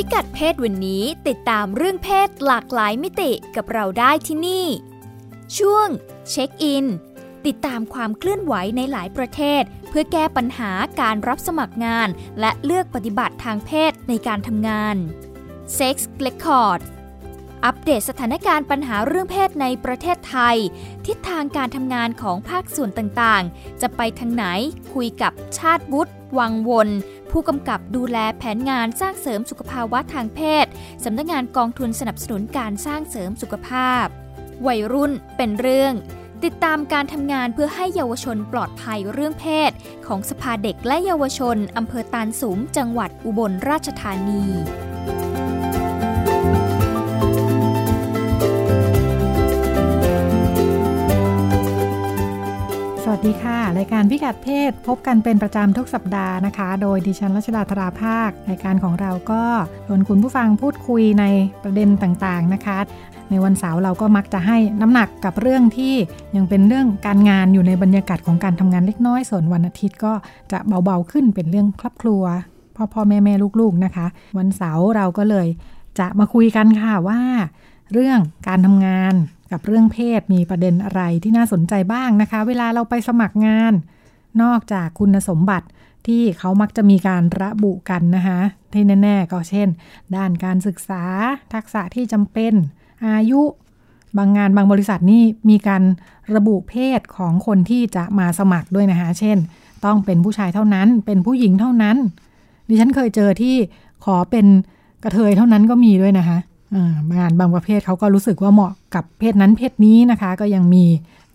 พิกัดเพศวันนี้ติดตามเรื่องเพศหลากหลายมิติกับเราได้ที่นี่ ช่วง เช็คอิน ติดตามความเคลื่อนไหวในหลายประเทศ เพื่อแก้ปัญหาการรับสมัครงาน และเลือกปฏิบัติทางเพศในการทำงาน Sex Record อัปเดตสถานการณ์ปัญหาเรื่องเพศในประเทศไทย ทิศทางการทำงานของภาคส่วนต่างๆ จะไปทางไหนคุยกับชาติบุตรวังวน ผู้กำกับดูแลแผนงานสร้างเสริมสุขภาวะทางเพศ สำนักงงานกองทุนสนับสนุนการสร้างเสริมสุขภาพ วัยรุ่นเป็นเรื่อง ติดตามการทำงานเพื่อให้เยาวชนปลอดภัยเรื่องเพศ ของสภาเด็กและเยาวชนอำเภอตาลสูงจังหวัดอุบลราชธานี วัสดีค่ะ รายการพิกัดเพศพบกันเป็นประจำทุกสัปดาห์นะคะ โดยดิฉันรัชดาธราภาค รายการของเราก็ชวนคุณผู้ฟังพูดคุยในประเด็นต่างๆนะคะ ในวันเสาร์เราก็มักจะให้น้ำหนักกับเรื่องที่ยังเป็นเรื่องการงานอยู่ในบรรยากาศของการทำงานเล็กน้อย ส่วนวันอาทิตย์ก็จะเบาๆขึ้นเป็นเรื่องครอบครัวพ่อพ่อแม่แม่ลูกๆนะคะ วันเสาร์เราก็เลยจะมาคุยกันค่ะว่า เรื่องการทำงาน กับเรื่องเพศมีประเด็นอะไรที่น่าสนใจบ้างนะคะ เวลาเราไปสมัครงาน นอกจากคุณสมบัติที่เขามักจะมีการระบุกันนะคะที่แน่ ๆ ก็เช่น ด้านการศึกษา ทักษะที่จำเป็น อายุ บางงานบางบริษัทนี่มีการระบุเพศของคนที่จะมาสมัครด้วยนะคะเช่น ต้องเป็นผู้ชายเท่านั้น เป็นผู้หญิงเท่านั้น ดิฉันเคยเจอที่ขอเป็นกระเทยเท่านั้นก็มีด้วยนะคะ งานบางประเภทเขาก็รู้สึกว่าเหมาะกับเพศนั้นเพศนี้นะคะ ก็ยังมี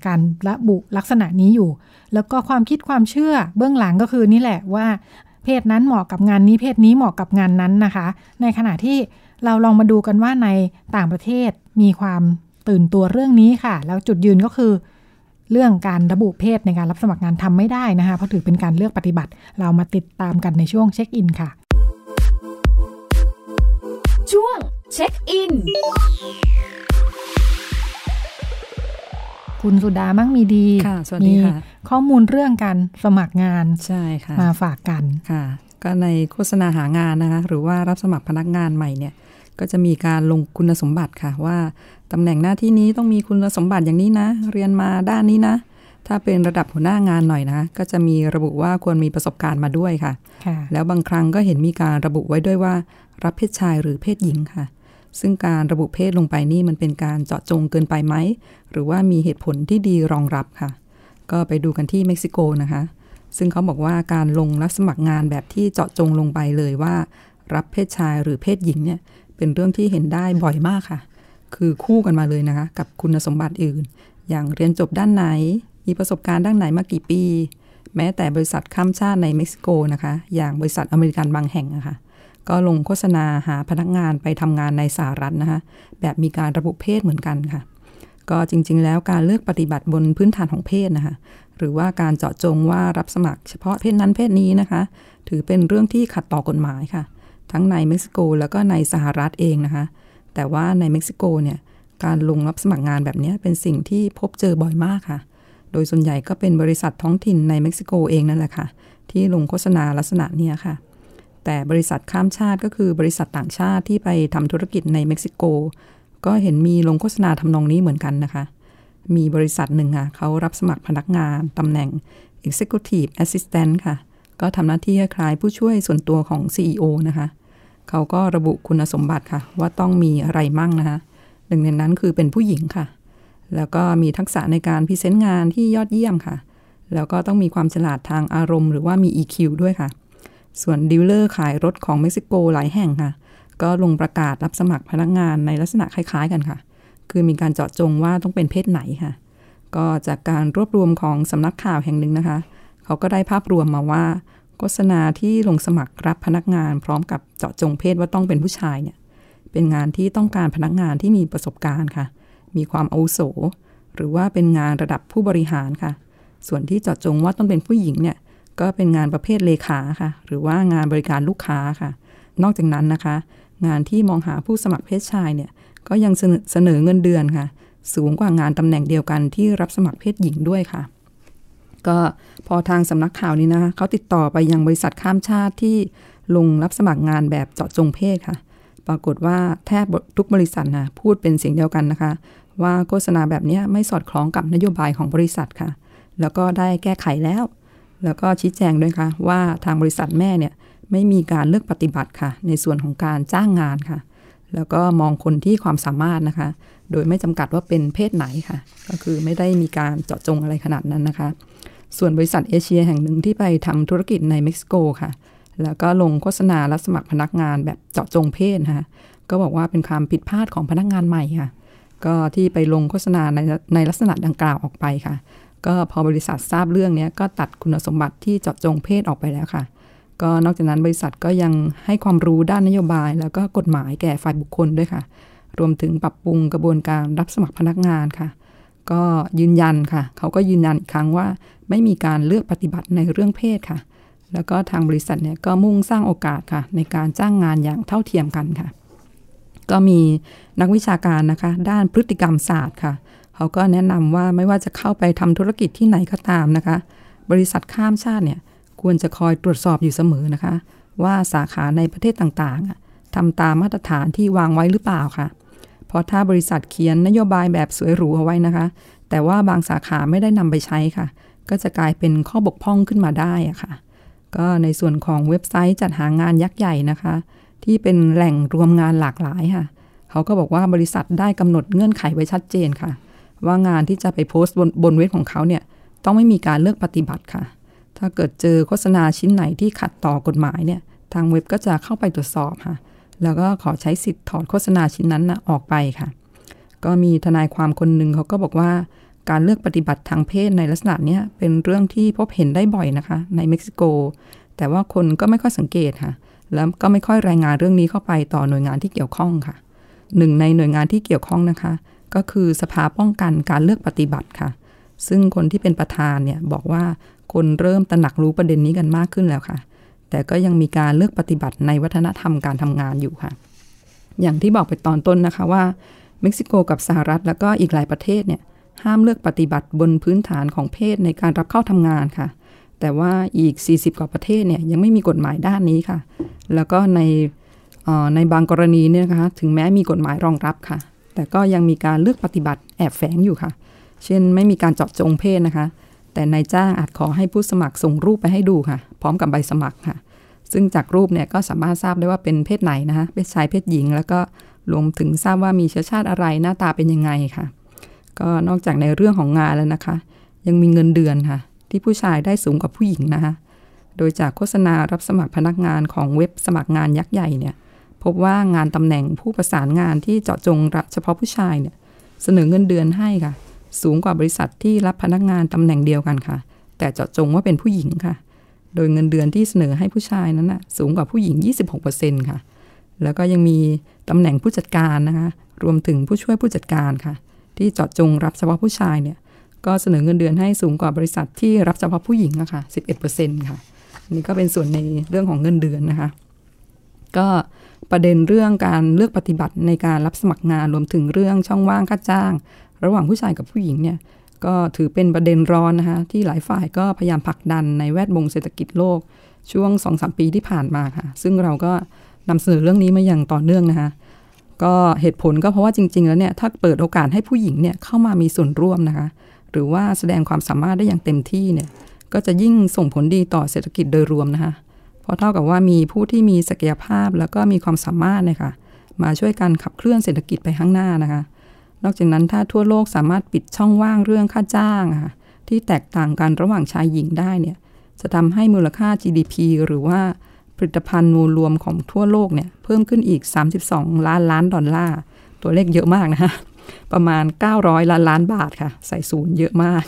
การระบุลักษณะนี้อยู่ แล้วก็ความคิดความเชื่อเบื้องหลังก็คือนี่แหละว่า เพศนั้นเหมาะกับงานนี้เพศนี้เหมาะกับงานนั้นนะคะ ในขณะที่เราลองมาดูกันว่าในต่างประเทศมีความตื่นตัวเรื่องนี้ค่ะ แล้วจุดยืนก็คือ เรื่องการระบุเพศในการรับสมัครงานทำไม่ได้นะคะเพราะถือเป็นการเลือกปฏิบัติ เรามาติดตามกันในช่วงเช็คอินค่ะ ช่วง เช็คอิน คุณสุดามั่งมีดีค่ะสวัสดีค่ะ ข้อมูลเรื่องการสมัครงานใช่ค่ะมาฝากกันค่ะ ก็ในโฆษณาหางานนะคะ หรือว่ารับสมัครพนักงานใหม่เนี่ย ก็จะมีการลงคุณสมบัติค่ะ ว่าตำแหน่งหน้าที่นี้ต้องมีคุณสมบัติอย่างนี้นะ เรียนมาด้านนี้นะถ้าเป็นระดับหัวหน้างานหน่อยนะ ก็จะมีระบุว่าควรมีประสบการณ์มาด้วยค่ะ แล้วบางครั้งก็เห็นมีการระบุไว้ด้วยว่า รับเพศชายหรือเพศหญิงค่ะ ซึ่งการระบุเพศลงไปนี่มันเป็นการเจาะจงเกินไปไหม หรือว่ามีเหตุผลที่ดีรองรับค่ะ ก็ไปดูกันที่เม็กซิโกนะคะ ซึ่งเขาบอกว่าการลงรับสมัครงานแบบที่เจาะจงลงไปเลยว่า รับเพศชายหรือเพศหญิงเนี่ยเป็นเรื่องที่เห็นได้บ่อยมากค่ะ คือคู่กันมาเลยนะคะ กับคุณสมบัติอื่น อย่างเรียนจบด้านไหน มีประสบการณ์ด้านไหนมากี่ปี แม้แต่บริษัทข้ามชาติในเม็กซิโกนะคะ อย่างบริษัทอเมริกันบางแห่งนะคะ ก็ลงโฆษณาหาพนักงานไปทำงานในสหรัฐนะคะแบบมีการระบุเพศเหมือนกันค่ะ ก็จริงๆ แล้วการเลือกปฏิบัติบนพื้นฐานของเพศนะคะหรือว่าการเจาะจงว่ารับสมัครเฉพาะเพศนั้นเพศนี้นะคะ ถือเป็นเรื่องที่ขัดต่อกฎหมายค่ะ ทั้งในเม็กซิโกแล้วก็ในสหรัฐเองนะคะ แต่ว่าในเม็กซิโกเนี่ยการลงรับสมัครงานแบบนี้เป็นสิ่งที่พบเจอบ่อยมากค่ะ โดยส่วนใหญ่ก็เป็นบริษัทท้องถิ่นในเม็กซิโกเองนั่นแหละค่ะ ที่ลงโฆษณาลักษณะนี้ค่ะ แต่บริษัทข้ามชาติก็คือบริษัทต่างชาติที่ไปทำธุรกิจในเม็กซิโก ก็เห็นมีลงโฆษณาทำนองนี้เหมือนกันนะคะ มีบริษัทหนึ่งอะเขารับสมัครพนักงานตำแหน่ง Executive Assistant ค่ะ ก็ทำหน้าที่คล้ายผู้ช่วยส่วนตัวของ CEO นะคะ เขาก็ระบุคุณสมบัติค่ะ ว่าต้องมีอะไรมั่งนะคะหนึ่งในนั้นคือเป็นผู้หญิงค่ะ แล้วก็มีทักษะในการพรีเซนต์งานที่ยอดเยี่ยมค่ะ แล้วก็ต้องมีความฉลาดทางอารมณ์ หรือว่ามี EQ ด้วยค่ะ ส่วนดีลเลอร์ขายรถของเม็กซิโกหลายแห่งค่ะ ก็ลงประกาศรับสมัครพนักงานในลักษณะคล้าย ๆ กันค่ะ คือมีการเจาะจงว่าต้องเป็นเพศไหนค่ะ ก็จากการรวบรวมของสำนักข่าวแห่งหนึ่งนะคะ เขาก็ได้ภาพรวมมาว่า โฆษณาที่ลงสมัครรับพนักงาน พร้อมกับเจาะจงเพศว่าต้องเป็นผู้ชายเนี่ย เป็นงานที่ต้องการพนักงานที่มีประสบการณ์ค่ะ มีความอาวุโส หรือว่าเป็นงานระดับผู้บริหารค่ะ ส่วนที่เจาะจงว่าต้องเป็นผู้หญิงเนี่ย ก็เป็นงานประเภทเลขาค่ะ หรือว่างานบริการลูกค้าค่ะ นอกจากนั้นนะคะ งานที่มองหาผู้สมัครเพศชายเนี่ยก็ยังเสนอเงินเดือนค่ะ สูงกว่างานตำแหน่งเดียวกันที่รับสมัครเพศหญิงด้วยค่ะ ก็พอทางสำนักข่าวนี้นะคะเขาติดต่อไปยังบริษัทข้ามชาติที่ลงรับสมัครงานแบบเจาะจงเพศค่ะ ปรากฏว่าแทบทุกบริษัทนะพูดเป็นเสียงเดียวกันนะคะ ว่าโฆษณาแบบนี้ไม่สอดคล้องกับนโยบายของบริษัทค่ะ แล้วก็ได้แก้ไขแล้ว แล้วก็ชี้แจงด้วยค่ะว่าทางบริษัทแม่เนี่ยไม่มีการเลือกปฏิบัติค่ะ ในส่วนของการจ้างงานค่ะ แล้วก็มองคนที่ความสามารถนะคะ โดยไม่จำกัดว่าเป็นเพศไหนค่ะ ก็คือไม่ได้มีการเจาะจงอะไรขนาดนั้นนะคะ ส่วนบริษัทเอเชียแห่งหนึ่งที่ไปทำธุรกิจในเม็กซิโกค่ะ แล้วก็ลงโฆษณารับสมัครพนักงานแบบเจาะจงเพศนะคะก็บอกว่าเป็นความผิดพลาดของพนักงานใหม่ค่ะ ก็ที่ไปลงโฆษณาในในลักษณะดังกล่าวออกไปค่ะ ก็พอบริษัททราบเรื่องนี้ก็ตัดคุณสมบัติที่เจาะจงเพศออกไปแล้วค่ะ ก็นอกจากนั้นบริษัทก็ยังให้ความรู้ด้านนโยบาย แล้วก็กฎหมายแก่ฝ่ายบุคคลด้วยค่ะ รวมถึงปรับปรุงกระบวนการรับสมัครพนักงานค่ะ ก็ยืนยันค่ะ เขาก็ยืนยันอีกครั้งว่า ไม่มีการเลือกปฏิบัติในเรื่องเพศค่ะ แล้วก็ทางบริษัทเนี่ยก็มุ่งสร้างโอกาสค่ะ ในการจ้างงานอย่างเท่าเทียมกันค่ะ ก็มีนักวิชาการนะคะ ด้านพฤติกรรมศาสตร์ค่ะ เขาก็แนะนำว่าไม่ว่าจะเข้าไปทำธุรกิจที่ไหนก็ตามนะคะ บริษัทข้ามชาติเนี่ยควรจะคอยตรวจสอบอยู่เสมอนะคะ ว่าสาขาในประเทศต่างๆทำตามมาตรฐานที่วางไว้หรือเปล่าค่ะ เพราะถ้าบริษัทเขียนนโยบายแบบสวยหรูเอาไว้นะคะ แต่ว่าบางสาขาไม่ได้นำไปใช้ค่ะ ก็จะกลายเป็นข้อบกพร่องขึ้นมาได้อะค่ะ ก็ในส่วนของเว็บไซต์จัดหางานยักษ์ใหญ่นะคะ ที่เป็นแหล่งรวมงานหลากหลายค่ะ เขาก็บอกว่าบริษัทได้กำหนดเงื่อนไขไว้ชัดเจนค่ะ ว่างานที่จะไปโพสต์บนบนเว็บของเขาเนี่ยต้องไม่มีการเลือกปฏิบัติค่ะ ถ้าเกิดเจอโฆษณาชิ้นไหนที่ขัดต่อกฎหมายเนี่ยทางเว็บก็จะเข้าไปตรวจสอบค่ะ แล้วก็ขอใช้สิทธิ์ถอดโฆษณาชิ้นนั้นนะออกไปค่ะ ก็มีทนายความคนหนึ่งเขาก็บอกว่า การเลือกปฏิบัติทางเพศในลักษณะนี้เป็นเรื่องที่พบเห็นได้บ่อยนะคะ ในเม็กซิโก แต่ว่าคนก็ไม่ค่อยสังเกตค่ะ แล้วก็ไม่ค่อยรายงานเรื่องนี้เข้าไปต่อหน่วยงานที่เกี่ยวข้องค่ะหนึ่งในหน่วยงานที่เกี่ยวข้องนะคะ ก็คือสภาป้องกันการเลือกปฏิบัติค่ะ ซึ่งคนที่เป็นประธานเนี่ยบอกว่าคนเริ่มตระหนักรู้ประเด็นนี้กันมากขึ้นแล้วค่ะ แต่ก็ยังมีการเลือกปฏิบัติในวัฒนธรรมการทำงานอยู่ค่ะ อย่างที่บอกไปตอนต้นนะคะว่าเม็กซิโกกับสหรัฐแล้วก็อีกหลายประเทศเนี่ยห้ามเลือกปฏิบัติบนพื้นฐานของเพศในการรับเข้าทำงานค่ะ แต่ว่าอีก 40 กว่าประเทศเนี่ยยังไม่มีกฎหมายด้านนี้ค่ะ แล้วก็ในในบางกรณีเนี่ยนะคะถึงแม้มีกฎหมายรองรับค่ะ แต่ก็ยังมีการเลือกปฏิบัติแอบแฝงอยู่ค่ะ เช่นไม่มีการเจาะจงเพศนะคะ แต่นายจ้างอาจขอให้ผู้สมัครส่งรูปไปให้ดูค่ะ พร้อมกับใบสมัครค่ะ ซึ่งจากรูปเนี่ยก็สามารถทราบได้ว่าเป็นเพศไหนนะคะเพศชายเพศหญิง แล้วก็รวมถึงทราบว่ามีเชื้อชาติอะไรหน้าตาเป็นยังไงค่ะ ก็นอกจากในเรื่องของงานแล้วนะคะ ยังมีเงินเดือนค่ะ ที่ผู้ชายได้สูงกว่าผู้หญิงนะคะ โดยจากโฆษณารับสมัครพนักงานของเว็บสมัครงานยักษ์ใหญ่เนี่ย พบว่างานตำแหน่งผู้ประสานงานที่เจาะจงรับเฉพาะผู้ชายเนี่ยเสนอเงินเดือนให้ค่ะ สูงกว่าบริษัทที่รับพนักงานตำแหน่งเดียวกันค่ะ แต่เจาะจงว่าเป็นผู้หญิงค่ะ โดยเงินเดือนที่เสนอให้ผู้ชายนั้นนะสูงกว่าผู้หญิง 26%ค่ะ แล้วก็ยังมีตำแหน่งผู้จัดการนะคะ รวมถึงผู้ช่วยผู้จัดการค่ะ ที่เจาะจงรับเฉพาะผู้ชายเนี่ยก็เสนอเงินเดือนให้สูงกว่าบริษัทที่รับเฉพาะผู้หญิงอะคะ11%ค่ะนี่ก็เป็นส่วนในเรื่องของเงินเดือนนะคะ ก็ประเด็นเรื่องการเลือกปฏิบัติในการรับสมัครงานรวมถึงเรื่องช่องว่างค่าจ้าง ระหว่างผู้ชายกับผู้หญิงเนี่ยก็ถือเป็นประเด็นร้อนนะคะที่หลายฝ่ายก็พยายามผลักดันในแวดวงเศรษฐกิจโลกช่วง2อสปีที่ผ่านมาค่ะ ซึ่งเราก็นำเสนอเรื่องนี้มาอย่างต่อเนื่องนะคะก็เหตุผลก็เพราะว่าจริง ๆ แล้วเนี่ยถ้าเปิดโอกาสให้ผู้หญิงเนี่ยเข้ามามีส่วนร่วมนะคะ หรือว่าแสดงความสามารถได้อย่างเต็มที่เนี่ยก็จะยิ่งส่งผลดีต่อเศรษฐกิจโดยรวมนะคะ เพราะเท่ากับว่ามีผู้ที่มีศักยภาพแล้วก็มีความสามารถนะคะมาช่วยกันขับเคลื่อนเศรษฐกิจไปข้างหน้านะคะ นอกจากนั้นถ้าทั่วโลกสามารถปิดช่องว่างเรื่องค่าจ้างค่ะที่แตกต่างกันระหว่างชายหญิงได้เนี่ยจะทำให้มูลค่า GDP หรือว่าผลิตภัณฑ์มูลรวมของทั่วโลกเนี่ยเพิ่มขึ้นอีก 32 ล้านล้านดอลลาร์ตัวเลขเยอะมากนะคะประมาณ 900 ล้านล้านบาทค่ะ ใส่ศูนย์เยอะมาก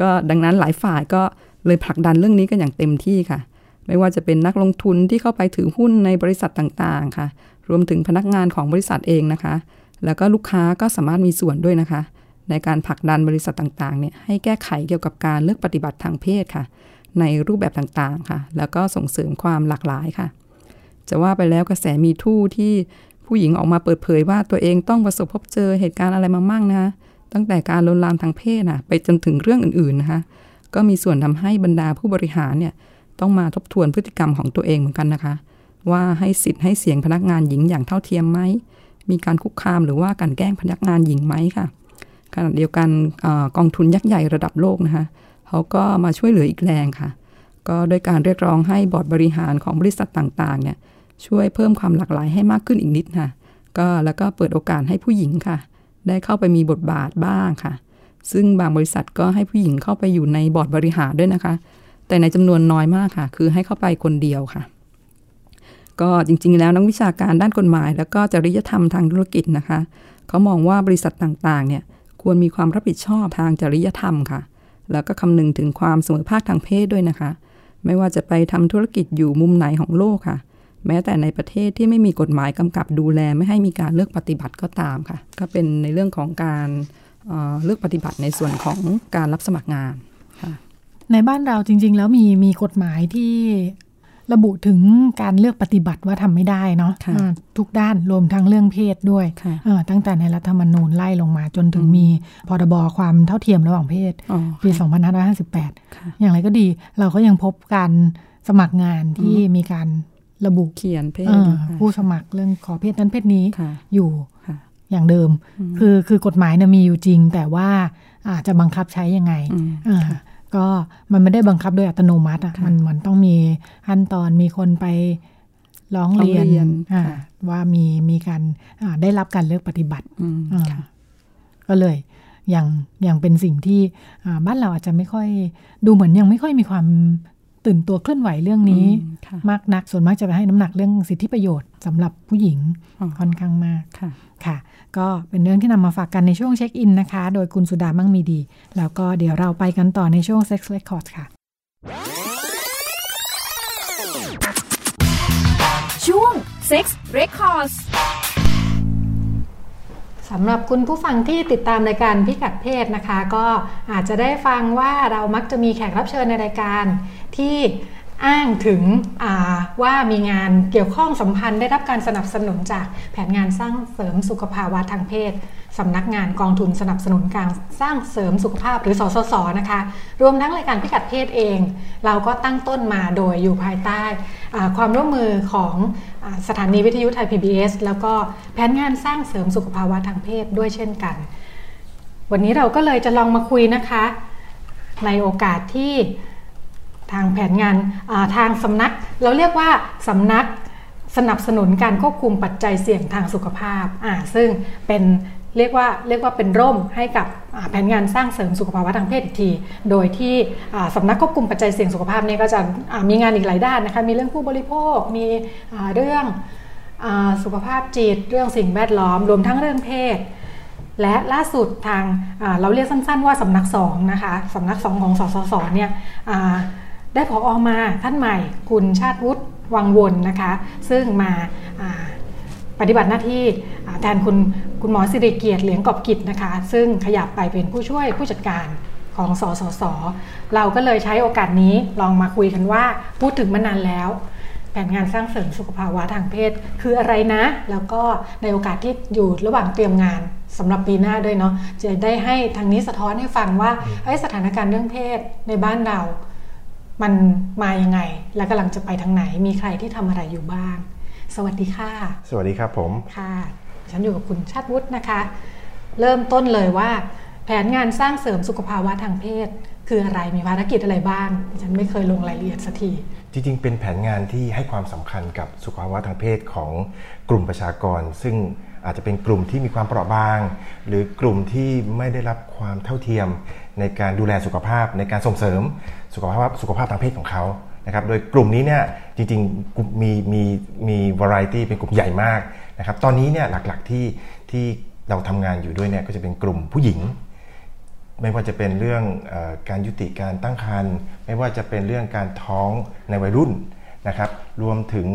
ก็ดังนั้นหลายฝ่ายก็เลยผลักดันเรื่องนี้กันอย่างเต็มที่ค่ะ ไม่ว่าจะเป็นนักลงทุนที่เข้าไปถือหุ้นในบริษัทต่างๆค่ะ รวมถึงพนักงานของบริษัทเองนะคะ แล้วก็ลูกค้าก็สามารถมีส่วนด้วยนะคะ ในการผลักดันบริษัทต่างๆเนี่ยให้แก้ไขเกี่ยวกับการเลือกปฏิบัติทางเพศค่ะ ในรูปแบบต่างๆค่ะ แล้วก็ส่งเสริมความหลากหลายค่ะ จะว่าไปแล้วกระแสมีทู่ที่ผู้หญิงออกมาเปิดเผยว่าตัวเองต้องประสบพบเจอเหตุการณ์อะไรมามั่งนะคะตั้งแต่การลวนลามทางเพศนะไปจนถึงเรื่องอื่นๆนะคะ ก็มีส่วนทำให้บรรดาผู้บริหารเนี่ย ต้องมาทบทวนพฤติกรรมของตัวเองเหมือนกันนะคะ ว่าให้สิทธิ์ให้เสียงพนักงานหญิงอย่างเท่าเทียมไหมมีการคุกคามหรือว่าการแกล้งพนักงานหญิงไหมค่ะขณะเดียวกันอกองทุนยักษ์ใหญ่ระดับโลกนะคะเขาก็มาช่วยเหลืออีกแรงค่ะ ก็โดยการเรียกร้องให้บอร์ดบริหารของบริษัทต่างๆเนี่ยช่วยเพิ่มความหลากหลายให้มากขึ้นอีกนิดค่ะก็แล้วก็เปิดโอกาสให้ผู้หญิงค่ะ ได้เข้าไปมีบทบาทบ้างค่ะ ซึ่งบางบริษัทก็ให้ผู้หญิงเข้าไปอยู่ในบอร์ดบริหารด้วยนะคะ แต่ในจำนวนน้อยมากค่ะ คือให้เข้าไปคนเดียวค่ะ ก็จริง ๆ แล้วนักวิชาการด้านกฎหมาย แล้วก็จริยธรรมทางธุรกิจนะคะเขามองว่าบริษัทต่างๆ เนี่ยควรมีความรับผิดชอบทางจริยธรรมค่ะ แล้วก็คำนึงถึงความเสมอภาคทางเพศด้วยนะคะ ไม่ว่าจะไปทำธุรกิจอยู่มุมไหนของโลกค่ะ แม้แต่ในประเทศที่ไม่มีกฎหมายกำกับดูแลไม่ให้มีการเลือกปฏิบัติก็ตามค่ะ ก็เป็นในเรื่องของการเลือกปฏิบัติในส่วนของการรับสมัครงาน ในบ้านเราจริง ๆ แล้วมีมีกฎหมายที่ระบุถึงการเลือกปฏิบัติว่าทำไม่ได้เนาะะทุกด้านรวมทั้งเรื่องเพศด้วยตั้งแต่ในรัฐธรรมนูญไล่ลงมาจนถึงมีพรบความเท่าเทียมระหว่างเพศ ปี 2558 อย่างไรก็ดีเราก็ยังพบการสมัครงานที่มีการระบุเขียนเพศผู้สมัครเรื่องขอเพศนั้นเพศนี้อยู่อย่างเดิม คือคือกฎหมายนะมีอยู่จริง แต่ว่าอาจจะบังคับใช้ยังไง ก็มันไม่ได้บังคับโดยอัตโนมัติอะมันมันต้องมีขั้นตอนมีคนไปร้องเรียนว่ามีมีการได้รับการเลือกปฏิบัติก็เลยยังยังเป็นสิ่งที่บ้านเราอาจจะไม่ค่อยดูเหมือนยังไม่ค่อยมีความ ตื่นตัวเคลื่อนไหวเรื่องนี้มากนักส่วนมากจะไปให้น้ำหนักเรื่องสิทธิประโยชน์สำหรับผู้หญิงค่อนข้างมากค่ะค่ะ ก็เป็นเรื่องที่นำมาฝากกันในช่วงเช็คอินนะคะ โดยคุณสุดามั่งมีดี แล้วก็เดี๋ยวเราไปกันต่อในช่วง Sex Records ค่ะ ช่วง Sex Records สำหรับคุณผู้ฟังที่ติดตามรายการพิกัดเพศนะคะ ก็อาจจะได้ฟังว่าเรามักจะมีแขกรับเชิญในรายการที่ อ้างถึงว่ามีงานเกี่ยวข้องสัมพันธ์ได้รับการสนับสนุนจากแผนงานสร้างเสริมสุขภาวะทางเพศสำนักงานกองทุนสนับสนุนการสร้างเสริมสุขภาพหรือสสสนะคะ รวมทั้งรายการพิกัดเพศเอง เราก็ตั้งต้นมาโดยอยู่ภายใต้ความร่วมมือของสถานีวิทยุไทย PBS แล้วก็แผนงานสร้างเสริมสุขภาวะทางเพศด้วยเช่นกัน วันนี้เราก็เลยจะลองมาคุยนะคะ ในโอกาสที่ ทางแผนงานทางสำนัก เราเรียกว่าสำนักสนับสนุนการควบคุมปัจจัยเสี่ยงทางสุขภาพอ่าซึ่งเป็นเรียกว่าเรียกว่าเป็นร่มให้กับแผนงานสร้างเสริมสุขภาวะทางเพศอีกที โดยที่สำนักควบคุมปัจจัยเสี่ยงสุขภาพนี้ก็จะมีงานอีกหลายด้านนะคะ มีเรื่องผู้บริโภค มีเรื่องสุขภาพจิต เรื่องสิ่งแวดล้อม รวมทั้งเรื่องเพศ และล่าสุดทางเราเรียกสั้น ๆ ว่าสำนักสองนะคะสำนักสองของสสสเนี่ย ได้พอออกมาท่านใหม่คุณชาติวุฒิวังวนนะคะ ซึ่งมาปฏิบัติหน้าที่แทนคุณคุณหมอสิริเกียรติเหลียงกอบกิจนะคะ ซึ่งขยับไปเป็นผู้ช่วยผู้จัดการของสสส เราก็เลยใช้โอกาสนี้ลองมาคุยกันว่าพูดถึงมานานแล้ว แผนงานสร้างเสริมสุขภาวะทางเพศ คืออะไรนะ แล้วก็ในโอกาสที่อยู่ระหว่างเตรียมงานสำหรับปีหน้าด้วยเนาะจะได้ให้ทางนี้สะท้อนให้ฟังว่าสถานการณ์เรื่องเพศในบ้านเรา มันมายังไง และกำลังจะไปทางไหน มีใครที่ทำอะไรอยู่บ้าง สวัสดีค่ะ สวัสดีครับผม ค่ะ ฉันอยู่กับคุณชาติวุฒินะคะ เริ่มต้นเลยว่า แผนงานสร้างเสริมสุขภาวะทางเพศ คืออะไร มีภารกิจอะไรบ้าง ฉันไม่เคยลงรายละเอียดสักที จริง ๆ เป็นแผนงานที่ให้ความสำคัญกับสุขภาวะทางเพศของกลุ่มประชากร ซึ่งอาจจะเป็นกลุ่มที่มีความเปราะบาง หรือกลุ่มที่ไม่ได้รับความเท่าเทียม ในการดูแลสุขภาพ ในการส่งเสริมสุขภาพสุขภาพทางเพศของเขานะครับโดยกลุ่มนี้เนี่ยจริงๆมีมีมีวาไรตี้เป็นกลุ่มใหญ่มากนะครับตอนนี้เนี่ยหลักๆที่ที่เราทำงานอยู่ด้วยเนี่ยก็จะเป็นกลุ่มผู้หญิง ไม่ว่าจะเป็นเรื่องอการยุติการตั้งครรภ์ไม่ว่าจะเป็นเรื่องการท้องในวัยรุ่นนะครับรวมถึง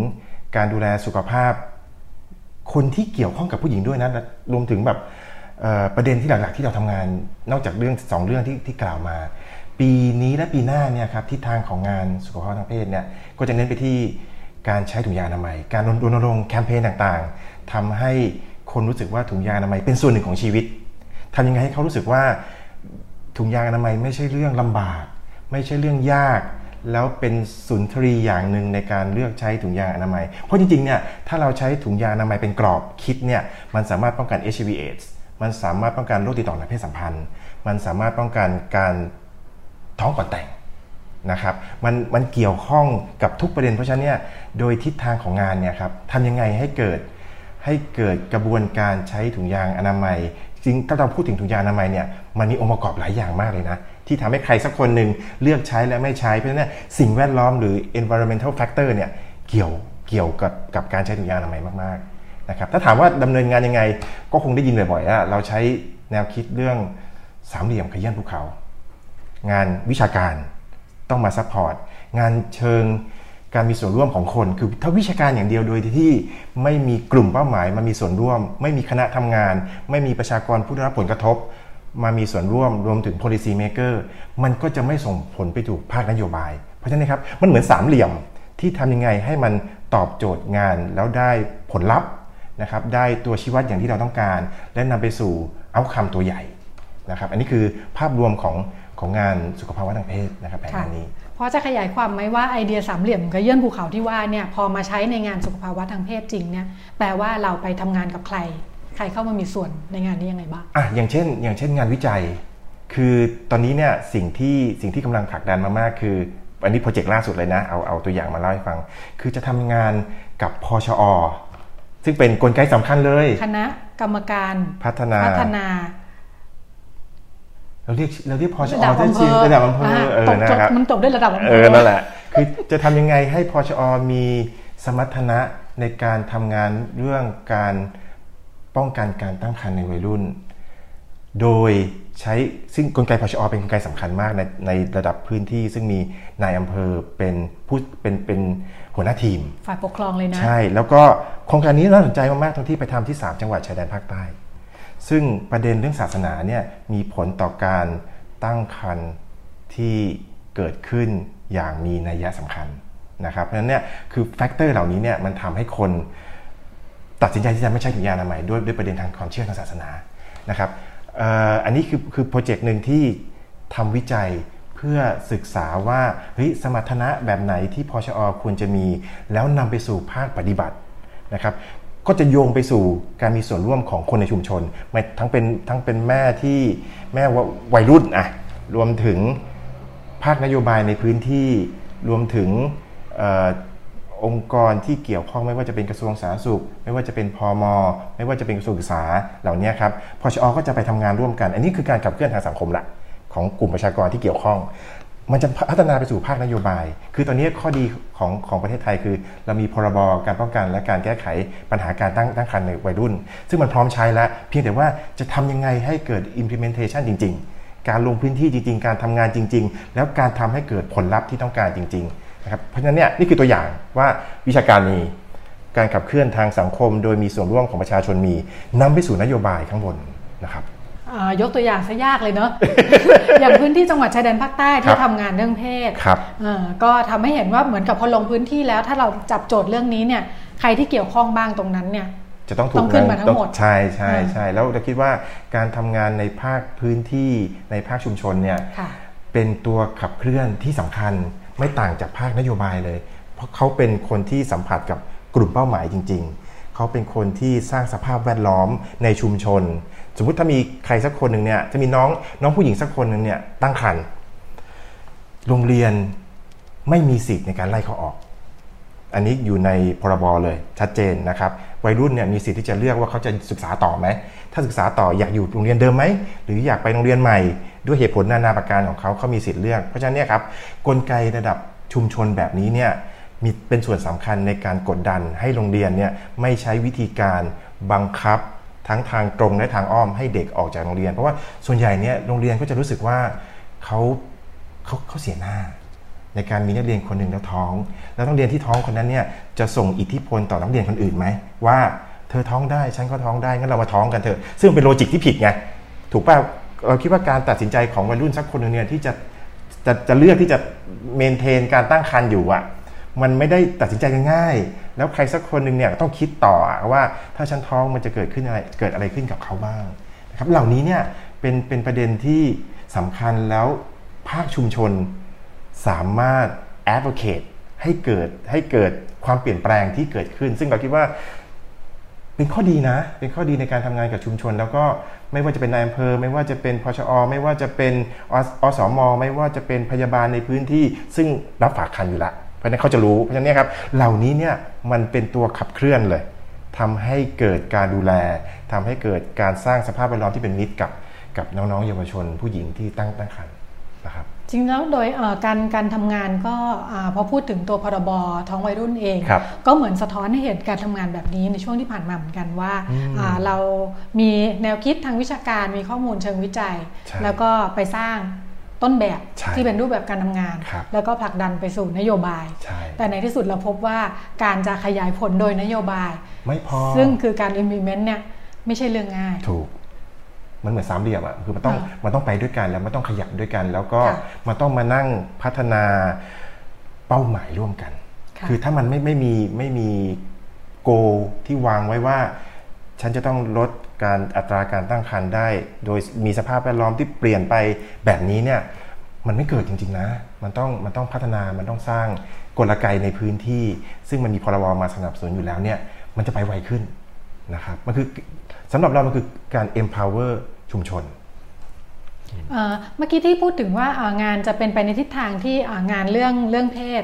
การดูแลสุขภาพ คนที่เกี่ยวข้องกับผู้หญิงด้วยนะรวมถึงแบบ ประเด็นที่หลักๆที่เราทำงานนอกจากเรื่องสองเรื่องที่ที่กล่าวมา ปีนี้และปีหน้าเนี่ยครับทิศทางของงานสุขภาพทางเพศเนี่ยก็จะเน้นไปที่การใช้ถุงยางอนามัย การรณรงค์แคมเปญต่างๆทำให้คนรู้สึกว่าถุงยางอนามัยเป็นส่วนหนึ่งของชีวิตทำยังไงให้เขารู้สึกว่าถุงยางอนามัยไม่ใช่เรื่องลำบาก ไม่ใช่เรื่องยาก แล้วเป็นสุนทรีอย่างหนึ่งในการเลือกใช้ถุงยางอนามัย เพราะจริงๆเนี่ยถ้าเราใช้ถุงยางอนามัยเป็นกรอบคิดเนี่ยมันสามารถป้องกัน HIV AIDS มันสามารถป้องกันโรคติดต่อทางเพศสัมพันธ์ มันสามารถป้องกันการท้องก่อนแต่งนะครับมันมันเกี่ยวข้องกับทุกประเด็นเพราะฉะนั้นเนี่ยโดยทิศทางของงานเนี่ยครับทำยังไงให้เกิดให้เกิดกระบวนการใช้ถุงยางอนามัยจริงถ้าเราพูดถึงถุงยางอนามัยเนี่ยมันมีองค์ประกอบหลายอย่างมากเลยนะ ที่ทำให้ใครสักคนหนึ่งเลือกใช้และไม่ใช้เพราะฉะนั้นสิ่งแวดล้อมหรือ environmental factor เนี่ยเกี่ยวเกี่ยวกับกับการใช้ถุงยางอนามัยมากๆ นะครับถ้าถามว่าดำเนินงานยังไง ก็คงได้ยินบ่อยๆว่าเราใช้แนวคิดเรื่องสามเหลี่ยมเขยื้อนภูเขา งานวิชาการต้องมา support งานเชิงการมีส่วนร่วมของคน คือถ้าวิชาการอย่างเดียวโดยที่ไม่มีกลุ่มเป้าหมายมามีส่วนร่วม ไม่มีคณะทำงาน ไม่มีประชากรผู้ได้รับผลกระทบ มามีส่วนร่วมรวมถึง policy maker มันก็จะไม่ส่งผลไปถูกภาคนโยบาย เพราะฉะนั้นครับมันเหมือนสามเหลี่ยมที่ทำยังไงให้มันตอบโจทย์งานแล้วได้ผลลัพธ์ นะครับได้ตัวชี้วัดอย่างที่เราต้องการ และนำไปสู่เอาคำตัวใหญ่นะครับอันนี้คือภาพรวมของของงานสุขภาวะทางเพศนะครับแผนนี้พราะจะขยายความไหมว่าไอเดียสามเหลี่ยมกระเยื่อนภูเขาที่ว่าเนี่ยพอมาใช้ในงานสุขภาวะทางเพศจริงเนี่ยแปลว่าเราไปทำงานกับใคร ใครเข้ามามีส่วนในงานนี้ยังไงบ้างอะอย่างเช่น อย่างเช่นงานวิจัย คือตอนนี้เนี่ยสิ่งที่สิ่งที่กำลังผลักดันมามากคือ อันนี้โปรเจกต์ล่าสุดเลยนะ เอาเอาตัวอย่างมาเล่าให้ฟัง คือจะทำงานกับพชอ ซึ่งเป็นนกลไกสำคัญเลย คณะกรรมการพัฒนาพัฒนาเราเรียกเราเรียกพอชอได้จริงระดับอำเภอเออนะครับมันจบได้ระดับอำเภอเออนั่นแหละคือจะทำยังไงให้พอชอมีสมรรถนะในการทำงานเรื่องการป้องกันการตั้งครรภ์ในวัยรุ่น โดยใช้ซึ่งกลไกพชอเป็นกลไกสำคัญมากในในระดับพื้นที่ ซึ่งมีนายอำเภอเป็นผู้เป็นเป็น หัวหน้าทีม ฝ่ายปกครองเลยนะ ใช่ แล้วก็โครงการนี้น่าสนใจมากๆทั้งที่ไปทำที่ 3 จังหวัดชายแดนภาคใต้ ซึ่งประเด็นเรื่องศาสนาเนี่ยมีผลต่อการตั้งครรภ์ที่เกิดขึ้นอย่างมีนัยสำคัญนะครับเพราะฉะนั้นเนี่ยคือ factor เหล่านี้เนี่ยมันทำให้คนตัดสินใจที่จะไม่ใช้ถุงยางอนามัยด้วยด้วยประเด็นทางความเชื่อทางศาสนานะครับอันนี้คือคือ project หนึ่งที่ทำวิจัย เพื่อศึกษาว่าเฮ้ยสมรรถนะแบบไหนที่พชอควรจะมี แล้วนำไปสู่ภาคปฏิบัตินะครับก็จะโยงไปสู่การมีส่วนร่วมของคนในชุมชนทั้งเป็นทั้งเป็นแม่ที่แม่วัยรุ่นอะรวมถึงภาคนโยบายในพื้นที่รวมถึงอองค์กรที่เกี่ยวข้องไม่ว่าจะเป็นกระทรวงสาธารณสุข ไม่ว่าจะเป็นพอมไม่ว่าจะเป็นกระทรวงศึกษาเหล่านี้ครับพชอก็จะไปทำงานร่วมกัน อันนี้คือการขับเคลื่อนทางสังคมละ ของกลุ่มประชากรที่เกี่ยวข้อง มันจะพัฒนาไปสู่ภาคนโยบาย คือตอนนี้ข้อดีของของประเทศไทยคือ เรามีพรบการป้องกันและการแก้ไขปัญหาการตั้งตั้งครรภ์ในวัยรุ่น ซึ่งมันพร้อมใช้แล้ว เพียงแต่ว่าจะทำยังไงให้เกิด implementation จริง ๆ การลงพื้นที่จริง ๆ การทำงานจริง ๆ แล้วการทำให้เกิดผลลัพธ์ที่ต้องการจริงๆนะครับเพราะฉะนั้นเนี่ยนี่คือตัวอย่างว่าวิชาการมีการขับเคลื่อนทางสังคม โดยมีส่วนร่วมของประชาชนมีนำไปสู่นโยบายข้างบนนะครับ ยกตัวอย่างซะยากเลยเนาะอย่างพื้นที่จังหวัดชายแดนภาคใต้ที่ทำงานเรื่องเพศก็ทำให้เห็นว่าเหมือนกับพอลงพื้นที่แล้ว ถ้าเราจับโจทย์เรื่องนี้เนี่ยใครที่เกี่ยวข้องบ้างตรงนั้นเนี่ยจะต้องถูกขึ้นมาทั้งหมดใช่ใช่ใช่แล้วเราคิดว่าการทำงานในภาคพื้นที่ในภาคชุมชนเนี่ยเป็นตัวขับเคลื่อนที่สำคัญไม่ต่างจากภาคนโยบายเลย เพราะเขาเป็นคนที่สัมผัสกับกลุ่มเป้าหมายจริง ๆ เขาเป็นคนที่สร้างสภาพแวดล้อมในชุมชน สมมติถ้ามีใครสักคนหนึ่งเนี่ยจะมีน้องน้องผู้หญิงสักคนหนึ่งเนี่ยตั้งครรภ์โรงเรียนไม่มีสิทธิ์ในการไล่เขาออก อันนี้อยู่ในพรบเลยชัดเจนนะครับ วัยรุ่นเนี่ยมีสิทธิ์ที่จะเลือกว่าเขาจะศึกษาต่อไหมถ้าศึกษาต่ออยากอยู่โรงเรียนเดิมไหมหรืออยากไปโรงเรียนใหม่ ด้วยเหตุผลนานาประการของเขาเขามีสิทธิ์เลือกเพราะฉะนั้นเนี่ยครับกลไกระดับชุมชนแบบนี้เนี่ยมีเป็นส่วนสำคัญในการกดดันให้โรงเรียนเนี่ยไม่ใช้วิธีการบังคับ ทั้งทางตรงและทางอ้อมให้เด็กออกจากโรงเรียน เพราะว่าส่วนใหญ่เนี่ยโรงเรียนก็จะรู้สึกว่าเขาเขาเขาเสียหน้า ในการมีนักเรียนคนหนึ่งแล้วท้อง แล้วนักเรียนที่ท้องคนนั้นเนี่ยจะส่งอิทธิพลต่อนักเรียนคนอื่นไหมว่าเธอท้องได้ฉันก็ท้องได้งั้นเรามาท้องกันเถอะซึ่งเป็นโลจิกที่ผิดไงถูกป่ะเราคิดว่าการตัดสินใจของวัยรุ่นสักคนหนึ่งเนี่ยที่จะจะจะเลือกที่จะเมนเทนการตั้งครรภ์อยู่อะ มันไม่ได้ตัดสินใจง่ายๆแล้วใครสักคนหนึ่งเนี่ยต้องคิดต่อว่าถ้าฉันท้องมันจะเกิดขึ้นอะไรเกิดอะไรขึ้นกับเขาบ้างนะครับเหล่านี้เนี่ยเป็นเป็นประเด็นที่สำคัญแล้วภาคชุมชนสามารถ advocate ให้เกิดให้เกิดความเปลี่ยนแปลงที่เกิดขึ้น ซึ่งเราคิดว่าเป็นข้อดีนะ เป็นข้อดีในการทำงานกับชุมชน แล้วก็ไม่ว่าจะเป็นนายอำเภอ ไม่ว่าจะเป็นพชอ ไม่ว่าจะเป็นอสมไม่ว่าจะเป็นพยาบาลในพื้นที่ ซึ่งรับฝากคันอยู่ละ เพราะฉะนั้นเขาจะรู้ เพราะฉะนั้นเนี่ยครับเหล่านี้เนี่ยมันเป็นตัวขับเคลื่อนเลยทำให้เกิดการดูแลทำให้เกิดการสร้างสภาพแวดล้อมที่เป็นมิตรกับกับน้องๆเยาวชน ผู้หญิงที่ตั้งตั้งครรภ์นะครับจริงแล้วโดยการการทำงานก็พอพูดถึงตัวพรบท้องวัยรุ่นเอง ก็เหมือนสะท้อนให้เห็นการทำงานแบบนี้ในช่วงที่ผ่านมาเหมือนกันว่าเรามีแนวคิดทางวิชาการมีข้อมูลเชิงวิจัย แล้วก็ไปสร้าง ต้นแบบที่เป็นรูปแบบการทำงาน แล้วก็ผลักดันไปสู่นโยบาย แต่ในที่สุดเราพบว่าการจะขยายผลโดยนโยบาย ไม่พอ ซึ่งคือการ implement เนี่ยไม่ใช่เรื่องง่าย ถูก มันเหมือนสามเหลี่ยมอะคือมันต้องมันต้องไปด้วยกันแล้วมันต้องขยับด้วยกัน แล้วก็มันต้องมานั่งพัฒนาเป้าหมายร่วมกัน คือถ้ามันไม่ไม่มีไม่มีโกที่วางไว้ว่า ฉันจะต้องลด การอัตราการตั้งครรภ์ได้ โดยมีสภาพแวดล้อมที่เปลี่ยนไปแบบนี้เนี่ยมันไม่เกิดจริง ๆ นะ มันต้องมันต้องพัฒนา มันต้องสร้างกลไกในพื้นที่ ซึ่งมันมีพรบมาสนับสนุนอยู่แล้วเนี่ยมันจะไปไวขึ้นนะครับมันคือสำหรับเรามันคือการ empower ชุมชนเมื่อกี้ที่พูดถึงว่างานจะเป็นไปในทิศทางที่งานเรื่องเรื่องเพศ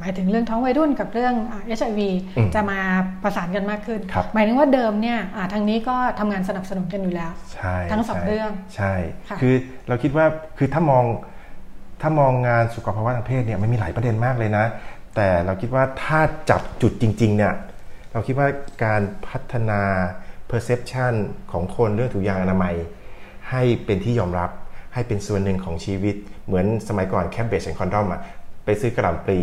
หมายถึงเรื่องท้องวัยรุ่นกับเรื่องเอชไอวีจะมาประสานกันมากขึ้น หมายถึงว่าเดิมเนี่ยทางนี้ก็ทำงานสนับสนุนกันอยู่แล้วทั้งสองเรื่องใช่คือเราคิดว่าคือถ้ามองถ้ามองงานสุขภาวะทางเพศเนี่ยมันมีหลายประเด็นมากเลยนะ แต่เราคิดว่าถ้าจับจุดจริง ๆ เนี่ยเราคิดว่าการพัฒนา perception ของคนเรื่องถุงยางอนามัย ให้เป็นที่ยอมรับให้เป็นส่วนหนึ่งของชีวิตเหมือนสมัยก่อน Cabbages and Condoms อะ ไปซื้อกะหล่ำปลี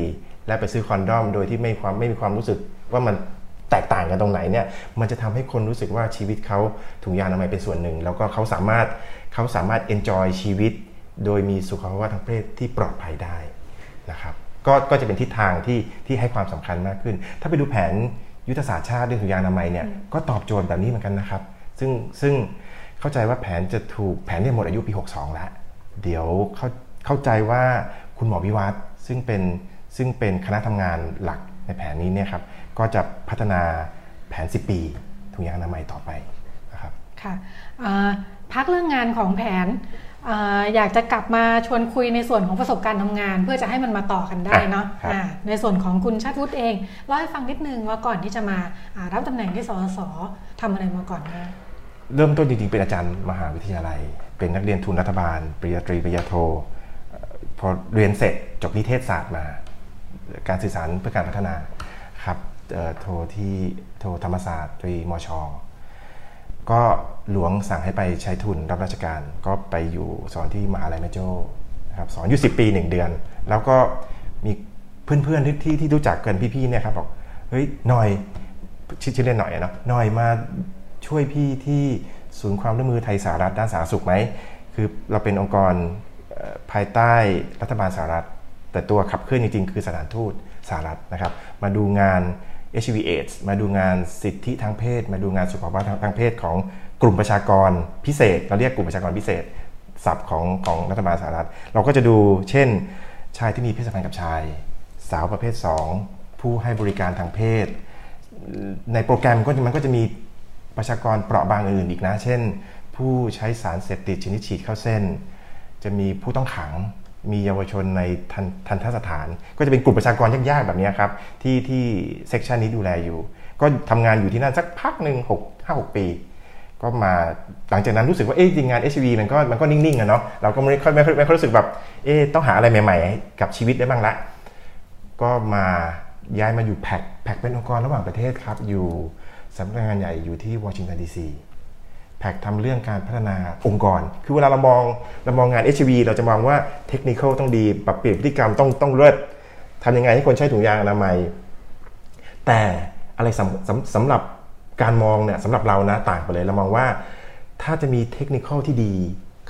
และไปซื้อ condom โดยที่ไม่ความไม่มีความรู้สึกว่ามันแตกต่างกันตรงไหนเนี่ยมันจะทำให้คนรู้สึกว่าชีวิตเขาถุงยางอนามัยเป็นส่วนหนึ่ง แล้วก็เขาสามารถเขาสามารถ enjoy ชีวิต โดยมีสุขภาวะทางเพศที่ปลอดภัยได้นะครับก็ก็จะเป็นทิศทางที่ที่ให้ความสำคัญมากขึ้น ถ้าไปดูแผนยุทธศาสตร์ชาติเรื่องถุงยางอนามัยเนี่ยก็ตอบโจทย์แบบนี้เหมือนกันนะครับ ซึ่งซึ่งเข้าใจว่าแผนจะถูกแผนเนี่ยหมดอายุปี 62 แล้ว เดี๋ยวเข้าเข้าใจว่าคุณหมอวิวัฒน์ ซึ่งเป็นซึ่งเป็นคณะทำงานหลักในแผนนี้เนี่ยครับก็จะพัฒนาแผน 10 ปีถุงยางอนามัยต่อไปนะครับค่ะพักเรื่องงานของแผนอยากจะกลับมาชวนคุยในส่วนของประสบการณ์ทำงาน เพื่อจะให้มันมาต่อกันได้เนาะในส่วนของคุณชาติวุฒิเองเล่าให้ฟังนิดนึงว่าก่อนที่จะมารับตำแหน่งที่สสสทำอะไรมาก่อนนะเริ่มต้นจริงๆเป็นอาจารย์มหาวิทยาลัย เป็นนักเรียนทุนรัฐบาลปริญญาตรีปริญญาโท พอเรียนเสร็จจบนิเทศศาสตร์มา การสื่อสารเพื่อการพัฒนาครับโทรที่โทรธรรมศาสตร์ตรีมช ก็หลวงสั่งให้ไปใช้ทุนรับราชการ ก็ไปอยู่สอนที่มหาลัยแม่โจ้ครับสอนอยู่สิปีหนึ่งเดือน แล้วก็มีเพื่อนๆที่ที่ที่รู้จักกันพี่ๆเนี่ยครับบอกเฮ้ยหน่อยชื่อเล่นหน่อยเนาะหน่อยมาช่วยพี่ที่ศูนย์ความร่วมมือไทยสหรัฐด้านสาธารณสุขไหมคือเราเป็นองค์กร ภายใต้รัฐบาลสหรัฐ แต่ตัวขับเคลื่อนจริงๆ คือสถานทูตสหรัฐนะครับ มาดูงาน HIV AIDS มาดูงานสิทธิทางเพศ มาดูงานสุขภาพทางเพศของกลุ่มประชากรพิเศษ เราเรียกกลุ่มประชากรพิเศษศัพท์ของของรัฐบาลสหรัฐ เราก็จะดูเช่น ชายที่มีเพศสัมพันธ์กับชาย สาวประเภท 2 ผู้ให้บริการทางเพศ ในโปรแกรมก็มันก็จะมีประชากรเปราะบางอื่นอีกนะ เช่น ผู้ใช้สารเสพติดชนิดฉีดเข้าเส้น จะมีผู้ต้องขังมีเยาวชนในทันทันทสถาน ก็จะเป็นกลุ่มประชากรยากๆแบบนี้ครับ ที่ที่section นี้ดูแลอยู่ ก็ทำงานอยู่ที่นั่นสักพักหนึ่งหกห้าหกปี ก็มาหลังจากนั้นรู้สึกว่าเอ๊ะจริงงาน HIV มันก็มันก็นิ่งๆอะเนาะเราก็ไม่ค่อยไม่ค่อยไม่ค่อยรู้สึกแบบเอ๊ะต้องหาอะไรใหม่ๆ กับชีวิตได้บ้างละ ก็มาย้ายมาอยู่ Pact Pact เป็นองค์กรระหว่างประเทศครับ อยู่สำนักงานใหญ่อยู่ที่วอชิงตันดีซี Pact ทำเรื่องการพัฒนาองค์กร คือเวลาเรามองเรามองงาน HIV เราจะมองว่าเทคนิคต้องดี ปรับเปลี่ยนพฤติกรรมต้องต้องเลิศทำยังไงให้คนใช้ถุงยางอนามัย แต่อะไรสำสำสำหรับการมองเนี่ยสำหรับเรานะต่างไปเลย เรามองว่าถ้าจะมีเทคนิคที่ดี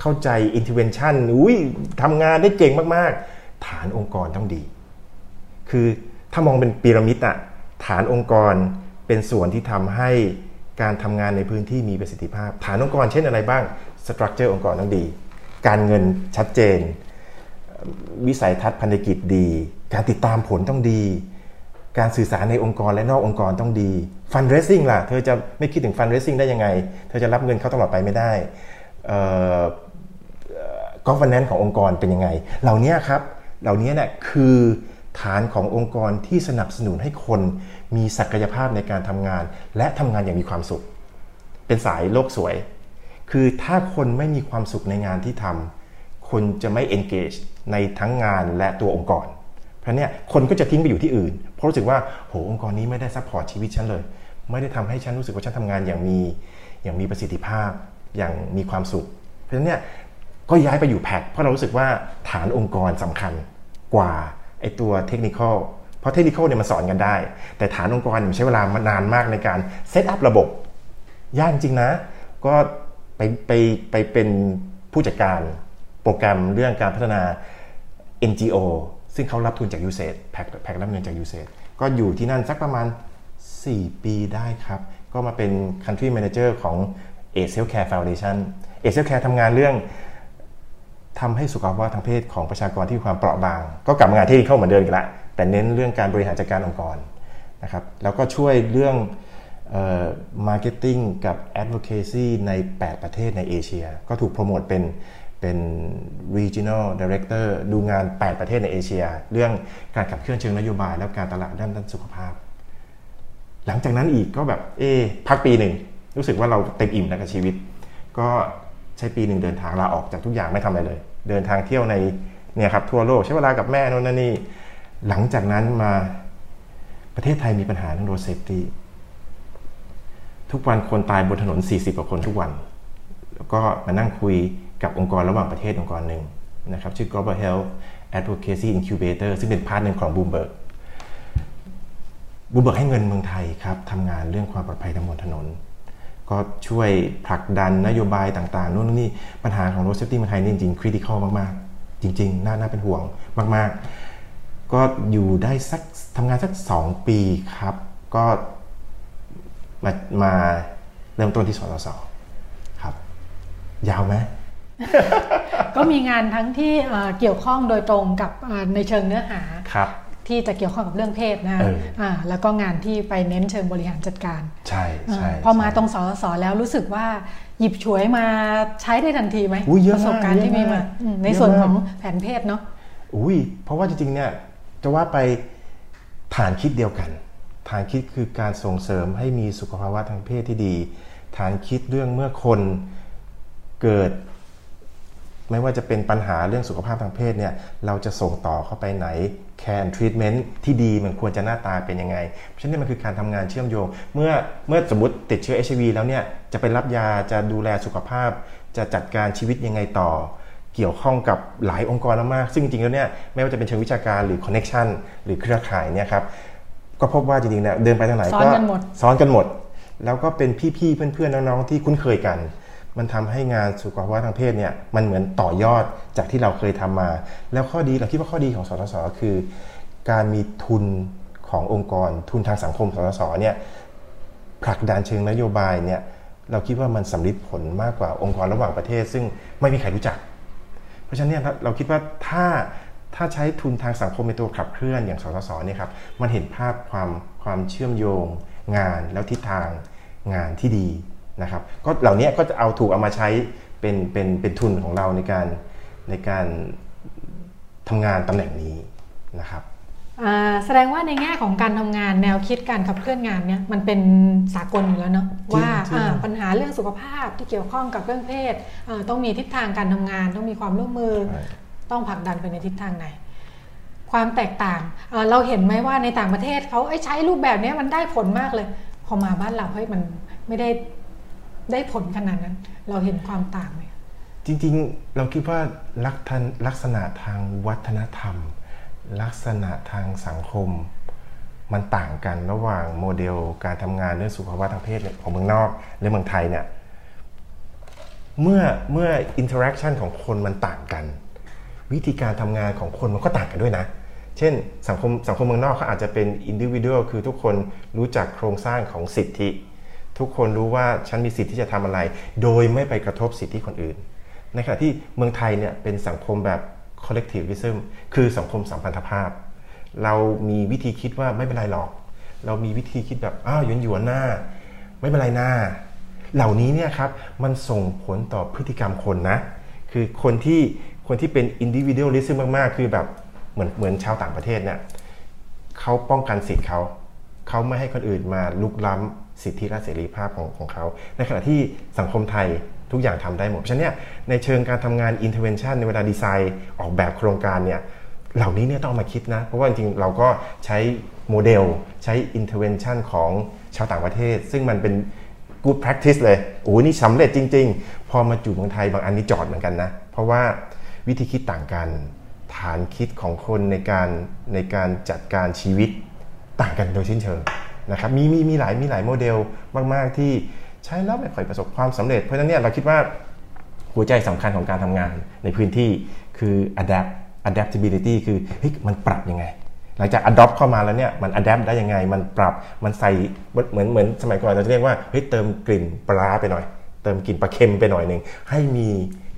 เข้าใจ intervention อุ้ยทำงานได้เก่งมากๆ ฐานองค์กรต้องดี คือถ้ามองเป็นพีระมิดอะฐานองค์กรเป็นส่วนที่ทำให้ การทำงานในพื้นที่มีประสิทธิภาพ ฐานองค์กรเช่นอะไรบ้างสตรัคเจอร์องค์กรต้องดี การเงินชัดเจน วิสัยทัศน์พันธกิจดี การติดตามผลต้องดี การสื่อสารในองค์กรและนอกองค์กรต้องดี fundraising ล่ะ เธอจะไม่คิดถึง fundraising ได้ยังไง เธอจะรับเงินเข้าตลอดไปไม่ได้ governance ขององค์กรเป็นยังไง เหล่านี้ครับ เหล่านี้เนี่ยคือ ฐานขององค์กรที่สนับสนุนให้คนมีศักยภาพในการทำงาน และทำงานอย่างมีความสุข เป็นสายโลกสวย คือถ้าคนไม่มีความสุขในงานที่ทำคนจะไม่ engage ในทั้งงานและตัวองค์กร เพราะเนี้ยคนก็จะทิ้งไปอยู่ที่อื่น เพราะรู้สึกว่าโหองค์กรนี้ไม่ได้ support ชีวิตฉันเลย ไม่ได้ทำให้ฉันรู้สึกว่าฉันทำงานอย่างมีอย่างมีประสิทธิภาพอย่างมีความสุข เพราะฉะนั้นเนี่ยก็ย้ายไปอยู่ Pact เพราะเรารู้สึกว่าฐานองค์กรสำคัญกว่า ไอตัว technical เพราะ technical เนี่ยมันสอนกันได้ แต่ฐานองค์กรมันใช้เวลานานมากในการเซตอัพระบบ ยากจริงนะ ก็ไปไปไปเป็นผู้จัดการโปรแกรมเรื่องการพัฒนา NGO ซึ่งเขารับทุนจาก u s a แพ็กแพ็กรับเงินจาก u s a ก็อยู่ที่นั่นสักประมาณ 4 ปีได้ครับ ก็มาเป็น Country Manager ของ a s e l Care Foundation a s e l Care ทำงานเรื่อง ทำให้สุขภาพทางเพศของประชากรที่มีความเปราะบาง ก็กลับมางานที่เข้าเหมือนเดิมอีกล้วแต่เน้นเรื่องการบริหารจัดการองค์กรนะครับแล้วก็ช่วยเรื่อง marketing กับแอด o c a c y ใน 8 ประเทศในเอเชีย ก็ถูกโปรโมทเป็นเป็น regional director ดูงาน 8 ประเทศในเอเชีย เรื่องการขับเคลื่อนเชิงนโยบาย และการตลาดด้านด้านสุขภาพ หลังจากนั้นอีกก็แบบเอพักปีหนึ่ง รู้สึกว่าเราเต็มอิ่มแล้วกับชีวิต ก็ใช้ปีหนึ่งเดินทางลาออกจากทุกอย่างไม่ทำอะไรเลย เดินทางเที่ยวในเนี่ยครับทั่วโลกใช้เวลากับแม่นู่นนี่หลังจากนั้นมาประเทศไทยมีปัญหาเรื่อง road safety ทุกวันคนตายบนถนน 40กว่าคนทุกวัน แล้วก็มานั่งคุยกับองค์กรระหว่างประเทศองค์กรหนึ่งนะครับชื่อ Global Health Advocacy Incubator ซึ่งเป็น part หนึ่งของ Bloomberg Bloomberg ให้เงินเมืองไทยครับทำงานเรื่องความปลอดภัยทางบนถนน ก็ช่วยผลักดันนโยบายต่างๆนู่นนี่ปัญหาของ road safety เมืองไทยนี่จริงๆ critical มากๆ จริง ๆ น่าน่าเป็นห่วงมาก ๆ ก็อยู่ได้สักทำงานสักสองปีครับ ก็มามาเริ่มต้นที่สสสครับ ยาวไหมก็มีงานทั้งที่เกี่ยวข้องโดยตรงกับในเชิงเนื้อหาครับ ที่จะเกี่ยวข้องกับเรื่องเพศนะะแล้วก็งานที่ไปเน้นเชิงบริหารจัดการ ใช่ใช่พอมาตรงสสแล้วรู้สึกว่าหยิบฉวยมาใช้ได้ทันทีไหมประสบการณ์ที่มีมาในส่วนของแผนเพศเนาะอุ้ยเพราะว่าจริงๆเนี่ยจะว่าไปฐานคิดเดียวกันฐานคิดคือการส่งเสริมให้มีสุขภาวะทางเพศที่ดี ฐานคิดเรื่องเมื่อคนเกิด ไม่ว่าจะเป็นปัญหาเรื่องสุขภาพทางเพศเนี่ยเราจะส่งต่อเข้าไปไหน care and treatment ที่ดีมันควรจะหน้าตาเป็นยังไง เพราะฉะนั้นมันคือการทำงานเชื่อมโยง เมื่อเมื่อสมมติติดเชื้อ HIV แล้วเนี่ยจะไปรับยาจะดูแลสุขภาพ จะจัดการชีวิตยังไงต่อ เกี่ยวข้องกับหลายองค์กรมาก ซึ่งจริงๆแล้วเนี่ยไม่ว่าจะเป็นเชิงวิชาการหรือ connection หรือเครือข่ายเนี่ยครับก็พบว่าจริงๆเนี่ยเดินไปทางไหนก็ซ้อนกันหมดซ้อนกันหมดแล้วก็เป็นพี่ๆเพื่อนๆน้องๆที่คุ้นเคยกัน มันทำให้งานสุขภาพทางเพศเนี่ยมันเหมือนต่อยอดจากที่เราเคยทำมา แล้วข้อดีเราคิดว่าข้อดีของสสสคือ การมีทุนขององค์กร ทุนทางสังคมสสสเนี่ยผลักดันเชิงนโยบายเนี่ยเราคิดว่ามันสำลิดผลมากกว่าองค์กรระหว่างประเทศ ซึ่งไม่มีใครรู้จัก เพราะฉะนั้นเนี่ยเราคิดว่าถ้าถ้าใช้ทุนทางสังคมในตัวขับเคลื่อนอย่างสสสเนี่ยครับมันเห็นภาพความความเชื่อมโยงงานแล้วทิศทางงานที่ดี นะครับก็เหล่านี้ก็จะเอาถูกเอามาใช้เป็นเป็นเป็นทุนของเราในการในการทำงานตำแหน่งนี้นะครับแสดงว่าในแง่ของการทำงานแนวคิดการขับเคลื่อนงานเนี่ยมันเป็นสากลอยู่แล้วเนาะว่าปัญหาเรื่องสุขภาพที่เกี่ยวข้องกับเรื่องเพศต้องมีทิศทางการทำงาน ต้องมีความร่วมมือ ต้องผลักดันไปในทิศทางไหน ความแตกต่างเราเห็นไหมว่าในต่างประเทศเขาใช้รูปแบบนี้มันได้ผลมากเลย พอมาบ้านเราเฮ้ยมันไม่ได้ ได้ผลขนาดนั้น เราเห็นความต่างไหมจริงๆ เราคิดว่าลักษณะทางวัฒนธรรม ลักษณะทางสังคม มันต่างกันระหว่างโมเดลการทำงานเรื่องสุขภาวะทางเพศของเมืองนอกและเมืองไทยเนี่ยเมื่อเมื่อinteraction ของคนมันต่างกัน วิธีการทำงานของคนมันก็ต่างกันด้วยนะ เช่นสังคมสังคมเมืองนอกเขาอาจจะเป็น individual คือทุกคนรู้จักโครงสร้างของสิทธิ ทุกคนรู้ว่าฉันมีสิทธิที่จะทำอะไร โดยไม่ไปกระทบสิทธิคนอื่น ในขณะที่เมืองไทยเนี่ยเป็นสังคมแบบ collectivism คือสังคมสัมพันธภาพ เรามีวิธีคิดว่าไม่เป็นไรหรอก เรามีวิธีคิดแบบอ้าวหยวนหยวนน่า ไม่เป็นไรหน้า เหล่านี้เนี่ยครับมันส่งผลต่อพฤติกรรมคนนะ คือคนที่คนที่เป็น individualism มาก ๆ คือแบบเหมือนเหมือนชาวต่างประเทศเนี่ยเขาป้องกันสิทธิ์เขา เขาไม่ให้คนอื่นมาลุกล้ำสิทธิและเสรีภาพของของเขา ในขณะที่สังคมไทยทุกอย่างทำได้หมด เพราะฉะนั้นเนี่ยในเชิงการทำงาน intervention ในเวลาดีไซน์ ออกแบบโครงการเนี่ยเหล่านี้เนี่ยต้องมาคิดนะ เพราะว่าจริงๆ เราก็ใช้โมเดลใช้ intervention ของชาวต่างประเทศ ซึ่งมันเป็น good practice เลยโอ้นี่สำเร็จจริง ๆ พอมาจู่เมืองไทยบางอันนี้จอดเหมือนกันนะ เพราะว่าวิธีคิดต่างกัน ฐานคิดของคนในการในการจัดการชีวิต ต่างกันโดยสิ้นเชิงนะครับมีมีมีหลายมีหลายโมเดลมาก ๆ ที่ใช้แล้วไม่ค่อยประสบความสำเร็จ เพราะฉะนั้นเนี่ยเราคิดว่าหัวใจสำคัญของการทำงานในพื้นที่คือ adapt adaptability คือเฮ้ยมันปรับยังไง หลังจาก adopt เข้ามาแล้วเนี่ยมัน adapt ได้ยังไง มันปรับมันใส่เหมือนเหมือนสมัยก่อนเราจะเรียกว่าเฮ้ยเติมกลิ่นปลาไปหน่อย เติมกลิ่นปลาเค็มไปหน่อยหนึ่งให้มี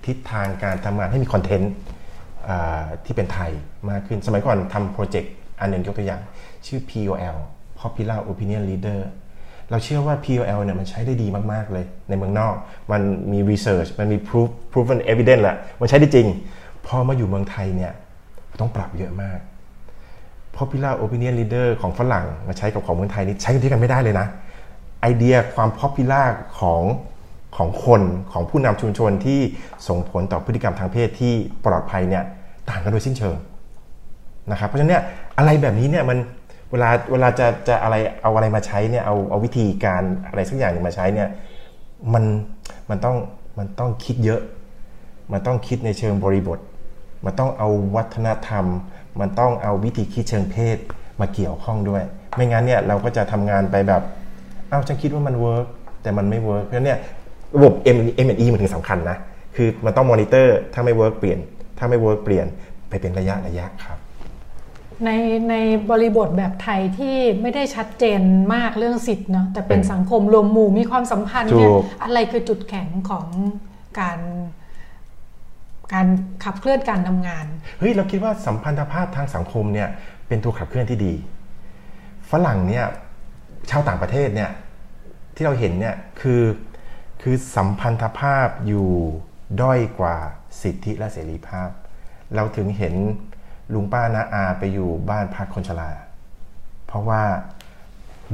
ทิศทางการทำงานให้มีคอนเทนต์ที่เป็นไทยมากขึ้นสมัยก่อนทำโปรเจกต์อันหนึ่งยกตัวอย่าง ชื่อ POL Popular Opinion Leader เราเชื่อว่า POL เนี่ยมันใช้ได้ดีมาก ๆ เลยในเมืองนอก มันมี research มันมี proof proven evidence แหละมันใช้ได้จริง พอมาอยู่เมืองไทยเนี่ยต้องปรับเยอะมาก popular opinion leader ของฝรั่งมาใช้กับของเมืองไทยนี่ใช้กันที่กันไม่ได้เลยนะ ไอเดียความ popular ของของคนของผู้นำชุมชนที่ส่งผลต่อพฤติกรรมทางเพศที่ปลอดภัยเนี่ยต่างกันโดยสิ้นเชิงนะครับ เพราะฉะนั้นเนี่ยอะไรแบบนี้เนี่ยมัน เวลาเวลาจะจะอะไรเอาอะไรมาใช้เนี่ยเอาเอาวิธีการอะไรสักอย่างนึงมาใช้เนี่ยมันมันต้องมันต้องคิดเยอะ มันต้องคิดในเชิงบริบท มันต้องเอาวัฒนธรรม มันต้องเอาวิธีคิดเชิงเพศมาเกี่ยวข้องด้วย ไม่งั้นเนี่ยเราก็จะทำงานไปแบบอ้าวฉันคิดว่ามัน work แต่มันไม่ work เพราะฉะนั้นเนี่ยระบบ M M&E มันถึงสำคัญนะคือมันต้องมอนิเตอร์ถ้าไม่ work เปลี่ยน ถ้าไม่ work เปลี่ยนไปเป็นระยะระยะครับ ในในบริบทแบบไทยที่ไม่ได้ชัดเจนมากเรื่องสิทธิ์เนาะแต่เป็นสังคมรวมหมู่มีความสัมพันธ์เนี่ยอะไรคือจุดแข็งของการการขับเคลื่อนการทำงาน เฮ้ยเราคิดว่าสัมพันธภาพทางสังคมเนี่ยเป็นตัวขับเคลื่อนที่ดี ฝรั่งเนี่ยชาวต่างประเทศเนี่ยที่เราเห็นเนี่ยคือคือสัมพันธภาพอยู่ด้อยกว่าสิทธิและเสรีภาพ เราถึงเห็น ลุงป้านาอาไปอยู่บ้านพักคนชรา เพราะว่า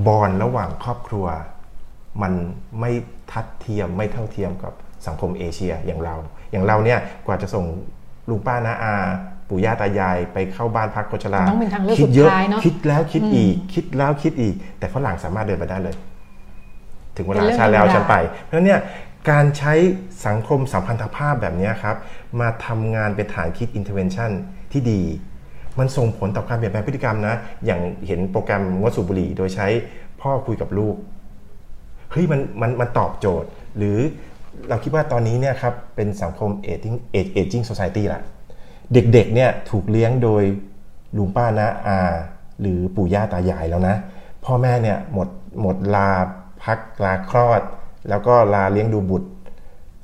บอลระหว่างครอบครัว มันไม่ทัดเทียมไม่เท่าเทียมกับสังคมเอเชียอย่างเรา อย่างเราเนี่ยกว่าจะส่งลุงป้านาอาปู่ย่าตายายไปเข้าบ้านพักคนชราคิดเยอะคิดแล้วคิดอีก คิดแล้วคิดอีก แต่ฝรั่งสามารถเดินไปได้เลย ถึงเวลาชาแล้วฉันไป เพราะฉะนั้นเนี่ยการใช้สังคมสัมพันธภาพแบบนี้ครับ มาทำงานเป็นฐานคิด intervention ที่ดี มันส่งผลต่อการเปลี่ยนแปลงพฤติกรรมนะ อย่างเห็นโปรแกรมงดสูบบุหรี่ โดยใช้พ่อคุยกับลูกเฮ้ยมันมันมันตอบโจทย์ หรือเราคิดว่าตอนนี้เนี่ยครับเป็นสังคม aging aging society ละเด็กๆเนี่ยถูกเลี้ยงโดยลุงป้านะอาหรือปู่ย่าตายายแล้วนะ พ่อแม่เนี่ยหมดหมดลาพักลาคลอด แล้วก็ลาเลี้ยงดูบุตร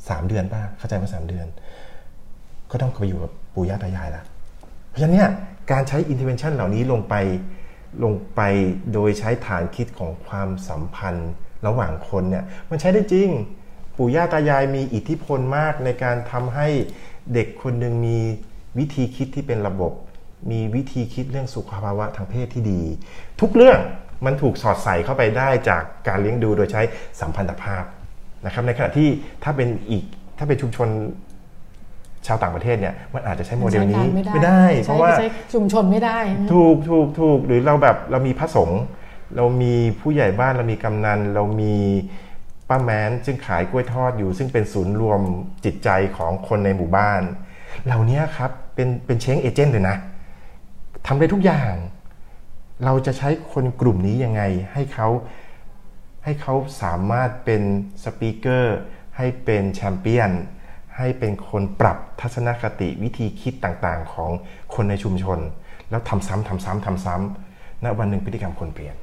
สามเดือนป้าเข้าใจว่าสามเดือน ก็ต้องไปอยู่กับปู่ย่าตายายละ เพราะฉะนั้นเนี่ยการใช้ intervention เหล่านี้ลงไปลงไปโดยใช้ฐานคิดของความสัมพันธ์ระหว่างคนเนี่ยมันใช้ได้จริง ปู่ย่าตายายมีอิทธิพลมากในการทำให้เด็กคนหนึ่งมีวิธีคิดที่เป็นระบบ มีวิธีคิดเรื่องสุขภาวะทางเพศที่ดี ทุกเรื่องมันถูกสอดใส่เข้าไปได้จากการเลี้ยงดูโดยใช้สัมพันธภาพนะครับในขณะที่ถ้าเป็นอีกถ้าเป็นชุมชน ชาวต่างประเทศเนี่ยมันอาจจะใช้โมเดลนี้ไม่ได้ เพราะว่าชุมชนไม่ได้ ถูกถูกถูกหรือเราแบบเรามีพระสงฆ์เรามีผู้ใหญ่บ้านเรามีกำนัน เรามีป้าแม้นซึ่งขายกล้วยทอดอยู่ ซึ่งเป็นศูนย์รวมจิตใจของคนในหมู่บ้าน เหล่านี้ครับเป็นเป็นเช้งเอเจนต์เลยนะทำได้ทุกอย่าง เราจะใช้คนกลุ่มนี้ยังไงให้เขาให้เขาสามารถเป็นสปีกเกอร์ให้เป็นแชมเปี้ยน ให้เป็นคนปรับทัศนคติวิธีคิดต่างๆ ของคนในชุมชน แล้วทำซ้ำทำซ้ำทำซ้ำณวันหนึ่งพฤติกรรมคนเปลี่ยน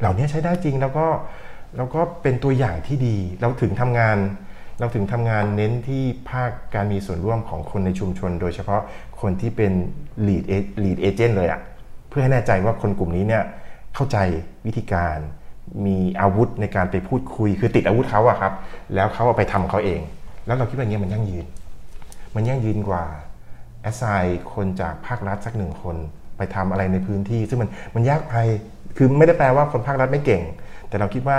เหล่านี้ใช้ได้จริงแล้วก็แล้วก็เป็นตัวอย่างที่ดี เราถึงทำงาน เราถึงทำงานเน้นที่ภาคการมีส่วนร่วมของคนในชุมชน โดยเฉพาะคนที่เป็น lead lead agent เลยอะเพื่อให้แน่ใจว่าคนกลุ่มนี้เนี่ยเข้าใจวิธีการมีอาวุธในการไปพูดคุย คือติดอาวุธเขาอะครับ แล้วเขาเอาไปทำเขาเอง แล้วเราคิดว่าอย่างนี้มันยั่งยืน มันยั่งยืนกว่าแอสไซน์คนจากภาครัฐสักหนึ่งคนไปทำอะไรในพื้นที่ ซึ่งมันมันยากไปคือไม่ได้แปลว่าคนภาครัฐไม่เก่ง แต่เราคิดว่า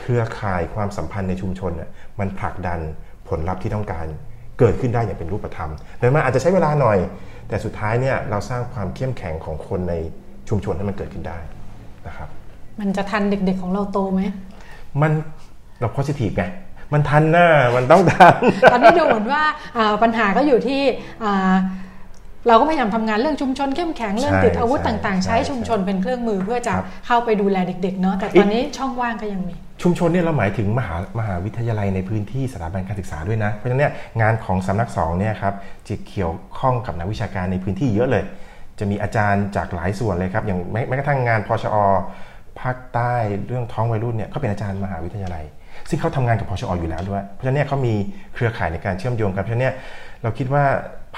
เครือข่ายความสัมพันธ์ในชุมชนน่ยมันผลักดันผลลัพธ์ที่ต้องการเกิดขึ้นได้อย่างเป็นรูปธรรมแต่มันอาจจะใช้เวลาหน่อย แต่สุดท้ายเนี่ยเราสร้างความเข้มแข็งของคนในชุมชนให้มันเกิดขึ้นได้นะครับ มันจะทันเด็กๆของเราโตไหม มันเราโพสิทีฟไง มันทันหน้ามันต้องทัน ตอนนี้ดูเหมือนว่าอ่าปัญหาก็อยู่ที่อ่าเราก็พยายามทำงานเรื่องชุมชนเข้มแข็งเรื่องใช่ติดอาวุธใช่ต่างๆใช่ใช้ชุมชนเป็นเครื่องมือเพื่อจะครับเข้าไปดูแลเด็ก ๆ เนาะแต่ตอนนี้ช่องว่างก็ยังมีชุมชนเนี่ยเราหมายถึงมหามหาวิทยาลัยในพื้นที่สถาบันการศึกษาด้วยนะ เพราะฉะนั้นเนี่ยงานของสำนักสองเนี่ยครับจะเกี่ยวข้องกับนักวิชาการในพื้นที่เยอะเลย จะมีอาจารย์จากหลายส่วนเลยครับ อย่างแม้แม้กระทั่งงานพชอภาคใต้เรื่องท้องวัยรุ่นเนี่ยก็เป็นอาจารย์มหาวิทยาลัย ซึ่งเขาทำงานกับพชออยู่แล้วด้วย เพราะฉะนั้นเขามีเครือข่ายในการเชื่อมโยงกันเพราะฉะนั้นเราคิดว่า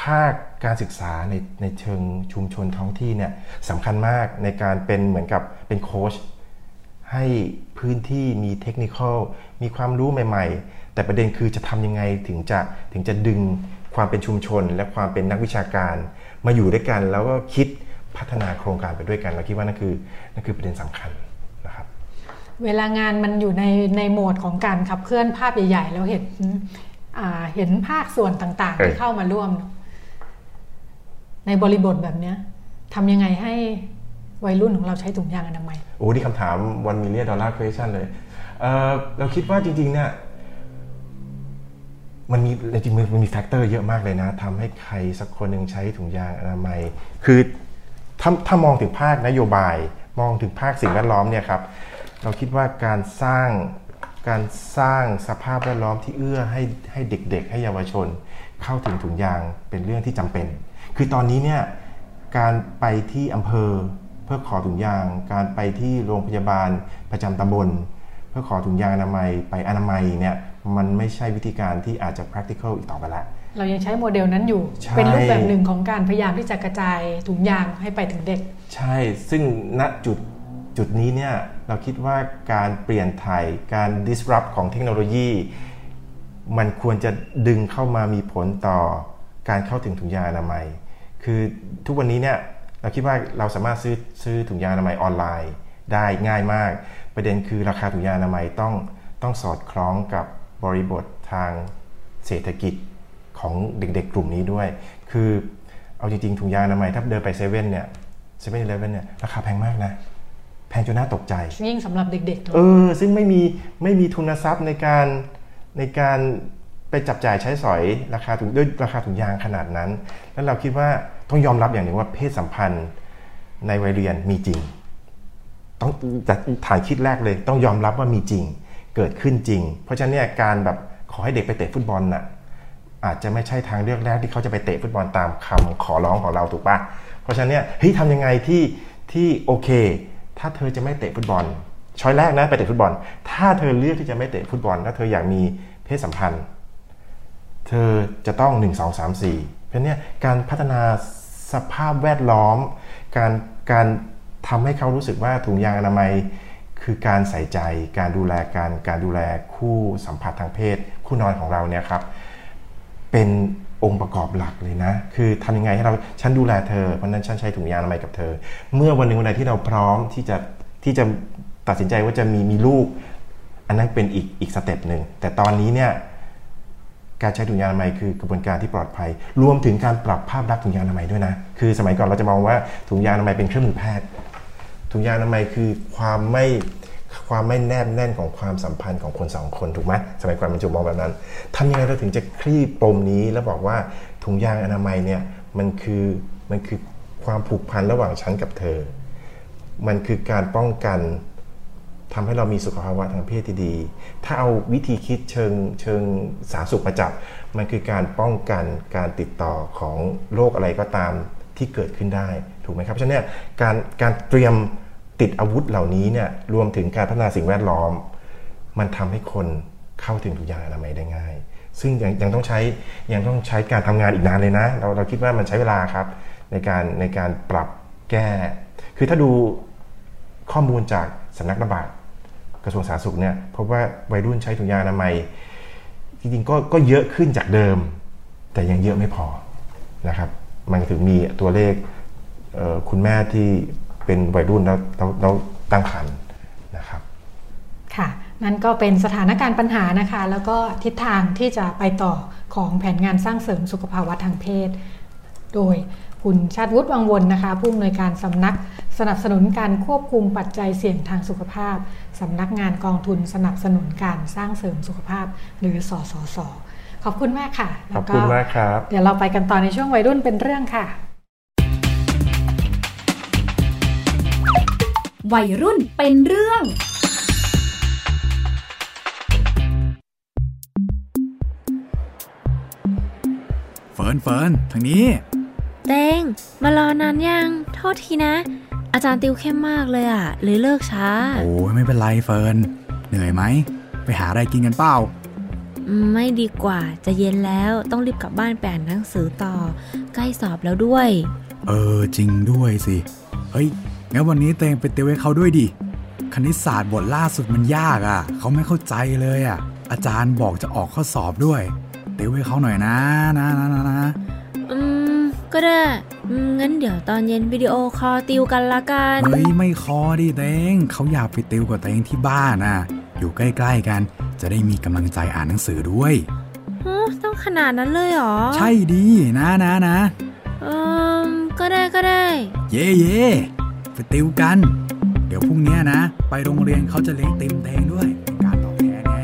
ภาคการศึกษาในในเชิงชุมชนท้องที่เนี่ยสำคัญมากในการเป็นเหมือนกับเป็นโค้ชให้พื้นที่มีเทคนิคอลมีความรู้ใหม่ ๆ แต่ประเด็นคือจะทำยังไงถึงจะถึงจะดึงความเป็นชุมชน และความเป็นนักวิชาการ มาอยู่ด้วยกัน แล้วก็คิดพัฒนาโครงการไปด้วยกันเราคิดว่านั่นคือนั่นคือประเด็นสำคัญ เวลางานมันอยู่ในในโหมดของการขับเคลื่อนภาพใหญ่ๆ แล้วเห็นอ่าเห็นภาคส่วนต่างๆเออที่เข้ามาร่วม ในบริบทแบบเนี้ยทำยังไงให้วัยรุ่นของเราใช้ถุงยางอนามัยโอ้นี่คำถามวันมิเลียดอลลาร์ question เลยเอ่อเราคิดว่าจริงๆเนี่ยมันมีจริงๆมันมี factor เยอะมากเลยนะทำให้ใครสักคนหนึ่งใช้ถุงยางอนามัย คือถ้าถ้ามองถึงภาคนโยบาย มองถึงภาคสิ่งแวดล้อมเนี่ยครับ เราคิดว่าการสร้างการสร้างสภาพแวดล้อมที่เอื้อให้ให้เด็ก ๆ ให้เยาวชน เข้าถึงถุงยางเป็นเรื่องที่จำเป็น คือตอนนี้เนี่ยการไปที่อำเภอเพื่อขอถุงยาง การไปที่โรงพยาบาลประจำตำบล เพื่อขอถุงยางอนามัยไปอนามัยเนี่ยมันไม่ใช่วิธีการที่อาจจะ practical อีกต่อไปละเรายังใช้โมเดลนั้นอยู่ใช่เป็นรูปแบบหนึ่งของการพยายามที่จะกระจายถุงยางให้ไปถึงเด็ก ใช่ซึ่งณจุดจุดนี้เนี่ย เราคิดว่าการเปลี่ยนถ่ายการ disrupt ของเทคโนโลยี มันควรจะดึงเข้ามามีผลต่อการเข้าถึงถุงยางอนามัย คือทุกวันนี้เนี่ยเราคิดว่าเราสามารถซื้อซื้อถุงยางอนามัยออนไลน์ได้ง่ายมาก ประเด็นคือราคาถุงยางอนามัยต้องต้องสอดคล้องกับบริบททางเศรษฐกิจของเด็กๆ กลุ่มนี้ด้วย คือเอาจริงๆถุงยางอนามัยถ้าเดินไปเซเว่นเนี่ยเซเว่นอีเลฟเว่นเนี่ยราคาแพงมากนะ พงจนน่าตกใจ ยิ่งสำหรับเด็กๆเออซึ่งไม่มีไม่มีทุนทรัพย์ในการในการไปจับจ่ายใช้สอยราคาถุงด้วยราคาถุงยางขนาดนั้น แล้วเราคิดว่าต้องยอมรับอย่างหนึ่งว่าเพศสัมพันธ์ในวัยเรียนมีจริง ต้องจากฐานคิดแรกเลย ต้องยอมรับว่ามีจริง เกิดขึ้นจริง เพราะฉะนั้นเนี่ยการแบบขอให้เด็กไปเตะฟุตบอลน่ะอาจจะไม่ใช่ทางเลือกแรกที่เขาจะไปเตะฟุตบอลตามคำขอร้องของเราถูกปะเพราะฉะนั้นเนี่ยเฮ้ยทำยังไงที่ที่โอเค ถ้าเธอจะไม่เตะฟุตบอล ช้อยแรกนะไปเตะฟุตบอล ถ้าเธอเลือกที่จะไม่เตะฟุตบอล ถ้าเธออยากมีเพศสัมพันธ์ เธอจะต้อง 1 2 3 4 เพราะเนี่ยการพัฒนาสภาพแวดล้อม การการทำให้เขารู้สึกว่าถุงยางอนามัยคือการใส่ใจการดูแลการการดูแลคู่สัมผัสทางเพศ คู่นอนของเราเนี่ยครับเป็น องค์ประกอบหลักเลยนะ คือทำยังไงให้เราฉันดูแลเธอเพราะฉะนั้นฉันใช้ถุงยางอนามัยกับเธอ เมื่อวันหนึ่งวันใดที่เราพร้อมที่จะที่จะตัดสินใจว่าจะมีมีลูก อันนั้นเป็นอีกอีกสเต็ปหนึ่งแต่ตอนนี้เนี่ยการใช้ถุงยางอนามัยคือกระบวนการที่ปลอดภัย รวมถึงการปรับภาพลักษณ์ถุงยางอนามัยด้วยนะ คือสมัยก่อนเราจะมองว่าถุงยางอนามัยเป็นเครื่องมือแพทย์ ถุงยางอนามัยคือความไม่ ความไม่แนบแน่นของความสัมพันธ์ของคนสองคนถูกไหมสมัยก่อนมันจะมองแบบนั้นทำยังไงเราถึงจะคลี่ปมนี้แล้วบอกว่าถุงยางอนามัยเนี่ยมันคือมันคือความผูกพันระหว่างฉันกับเธอ มันคือการป้องกันทำให้เรามีสุขภาวะทางเพศที่ดี ถ้าเอาวิธีคิดเชิงเชิงสาธารณสุขมาจับ มันคือการป้องกันการติดต่อของโรคอะไรก็ตามที่เกิดขึ้นได้ ถูกไหมครับ ฉะนั้นการการเตรียม ติดอาวุธเหล่านี้เนี่ยรวมถึงการพัฒนาสิ่งแวดล้อม มันทำให้คนเข้าถึงถุงยางอนามัยได้ง่าย ซึ่งยังยังต้องใช้ยังต้องใช้การทำงานอีกนานเลยนะ เราเราคิดว่ามันใช้เวลาครับในการในการปรับแก้ คือถ้าดูข้อมูลจากสำนักระบาดกระทรวงสาธารณสุขเนี่ยพบว่าวัยรุ่นใช้ถุงยางอนามัยจริงๆก็ก็เยอะขึ้นจากเดิม แต่ยังเยอะไม่พอนะครับ มันถึงมีตัวเลขเคุณแม่ที่ เป็นวัยรุ่นแล้วแล้วแล้วตั้งครรภ์นะครับ ค่ะ นั่นก็เป็นสถานการณ์ปัญหานะคะ แล้วก็ทิศทางที่จะไปต่อของแผนงานสร้างเสริมสุขภาวะทางเพศ โดยคุณชาติวุฒิวังวนนะคะ ผู้อำนวยการสำนักสนับสนุนการควบคุมปัจจัยเสี่ยงทางสุขภาพสำนักงานกองทุนสนับสนุนการสร้างเสริมสุขภาพ หรือสสสขอบคุณมากค่ะขแล้อบวก็คุณมากครับ เดี๋ยวเราไปกันต่อในช่วงวัยรุ่นเป็นเรื่องค่ะ วัยรุ่นเป็นเรื่อง เฟิร์นเฟิร์นทางนี้ เตงมารอนานยัง โทษทีนะ อาจารย์ติวเข้มมากเลยอะเลยเลิกช้า โอ้ยไม่เป็นไรเฟิร์นเหนื่อยไหม ไปหาอะไรกินกันเปล่าอืมไม่ดีกว่าจะเย็นแล้วต้องรีบกลับบ้านไปอ่านหนังสือต่อ ใกล้สอบแล้วด้วย เออจริงด้วยสิ เฮ้ย งั้นวันนี้เตงไปติวให้เขาด้วยดิ คณิตศาสตร์บทล่าสุดมันยากอะ่ะ เขาไม่เข้าใจเลยอะ่ะ อาจารย์บอกจะออกข้อสอบด้วยติวให้เขาหน่อยนะนะนะนะนะอืม ก็ได้อืมงั้นเดี๋ยวตอนเย็นวิดีโอคอลติวกันละกัน เฮ้ยไม่คอดิเตงเขาอยากไปติวกับเตงที่บ้านน่ะ อยู่ใกล้ๆกัน จะได้มีกำลังใจอ่านหนังสือด้วยฮะต้องขนาดนั้นเลยเหรอ ใช่ดีนะนะนะ เออก็ได้ก็ได้ เย่เย่ ไปติวกัน เดี๋ยวพรุ่งนี้นะ ไปโรงเรียนเขาจะเลี้ยงติมแดงด้วยเป็นการตอบแทนไง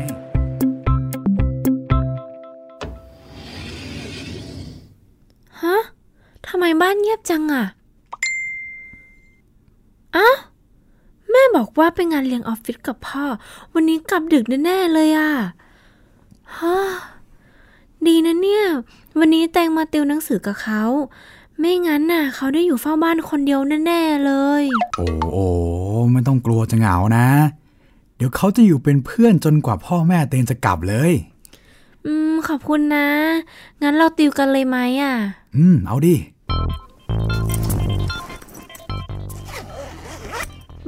ฮะทำไมบ้านเงียบจังอะอ้าวแม่บอกว่าไปงานเลี้ยงออฟฟิศกับพ่อ วันนี้กลับดึกแน่ๆเลยอะฮะดีนะเนี่ย วันนี้แตงมาติวหนังสือกับเขา ไม่งั้นน่ะ เขาได้อยู่เฝ้าบ้านคนเดียวแน่ๆเลย โอ้โอไม่ต้องกลัวจะเหงานะ เดี๋ยวเขาจะอยู่เป็นเพื่อนจนกว่าพ่อแม่เตนจะกลับเลย อืม ขอบคุณนะ งั้นเราติวกันเลยไหมอะ อืม เอาดิ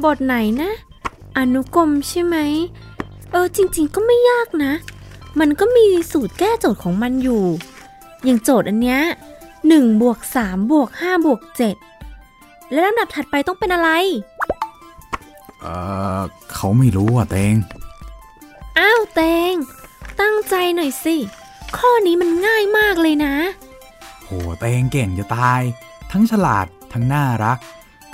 บทไหนนะ อนุกรมใช่ไหม เออ จริง ๆ ก็ไม่ยากนะ มันก็มีสูตรแก้โจทย์ของมันอยู่ อย่างโจทย์อันเนี้ย หนึ่งบวกสามบวกห้าบวกเจ็ดและลำดับถัดไปต้องเป็นอะไร เออเขาไม่รู้อะเตง อ้าวเตง ตั้งใจหน่อยสิ ข้อนี้มันง่ายมากเลยนะ โหเตงเก่งจะตาย ทั้งฉลาดทั้งน่ารัก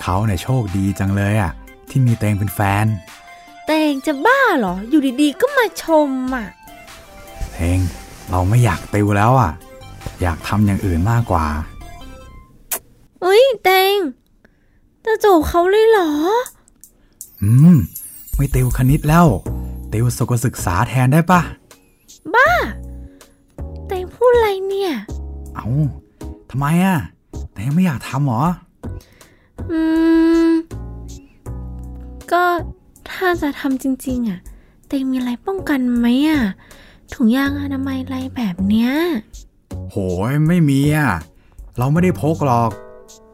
เขาเนี่ยโชคดีจังเลยอะ ที่มีเตงเป็นแฟน เตงจะบ้าเหรอ อยู่ดีๆ ก็มาชมอะ เตงเราไม่อยากติวแล้วอะ อยากทำอย่างอื่นมากกว่า เอ้ยเตงจะจูบเขาเลยเหรอ อืม ไม่ติวคณิตแล้ว ติวสุขศึกษาแทนได้ปะ บ้า เตงพูดอะไรเนี่ย เอาทำไมอะเตงไม่อยากทำหรอ อืม ก็ถ้าจะทำจริง ๆอะ เตงมีอะไรป้องกันไหมอะถุงยางอนามัยอะไรแบบเนี้ย โหยไม่มีอะ เราไม่ได้พกหรอก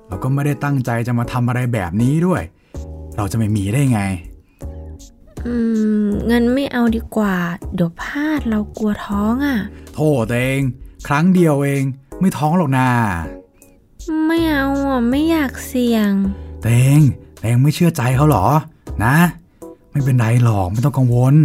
เราก็ไม่ได้ตั้งใจจะมาทำอะไรแบบนี้ด้วย เราจะไม่มีได้ไง อืมงั้นไม่เอาดีกว่า เดี๋ยวพลาดเรากลัวท้องอะ โทษเอง ครั้งเดียวเอง ไม่ท้องหรอกนาไม่เอาอะไม่อยากเสี่ยง เตงเตงไม่เชื่อใจเขาเหรอ นะ ไม่เป็นไรหรอกไม่ต้องกังวล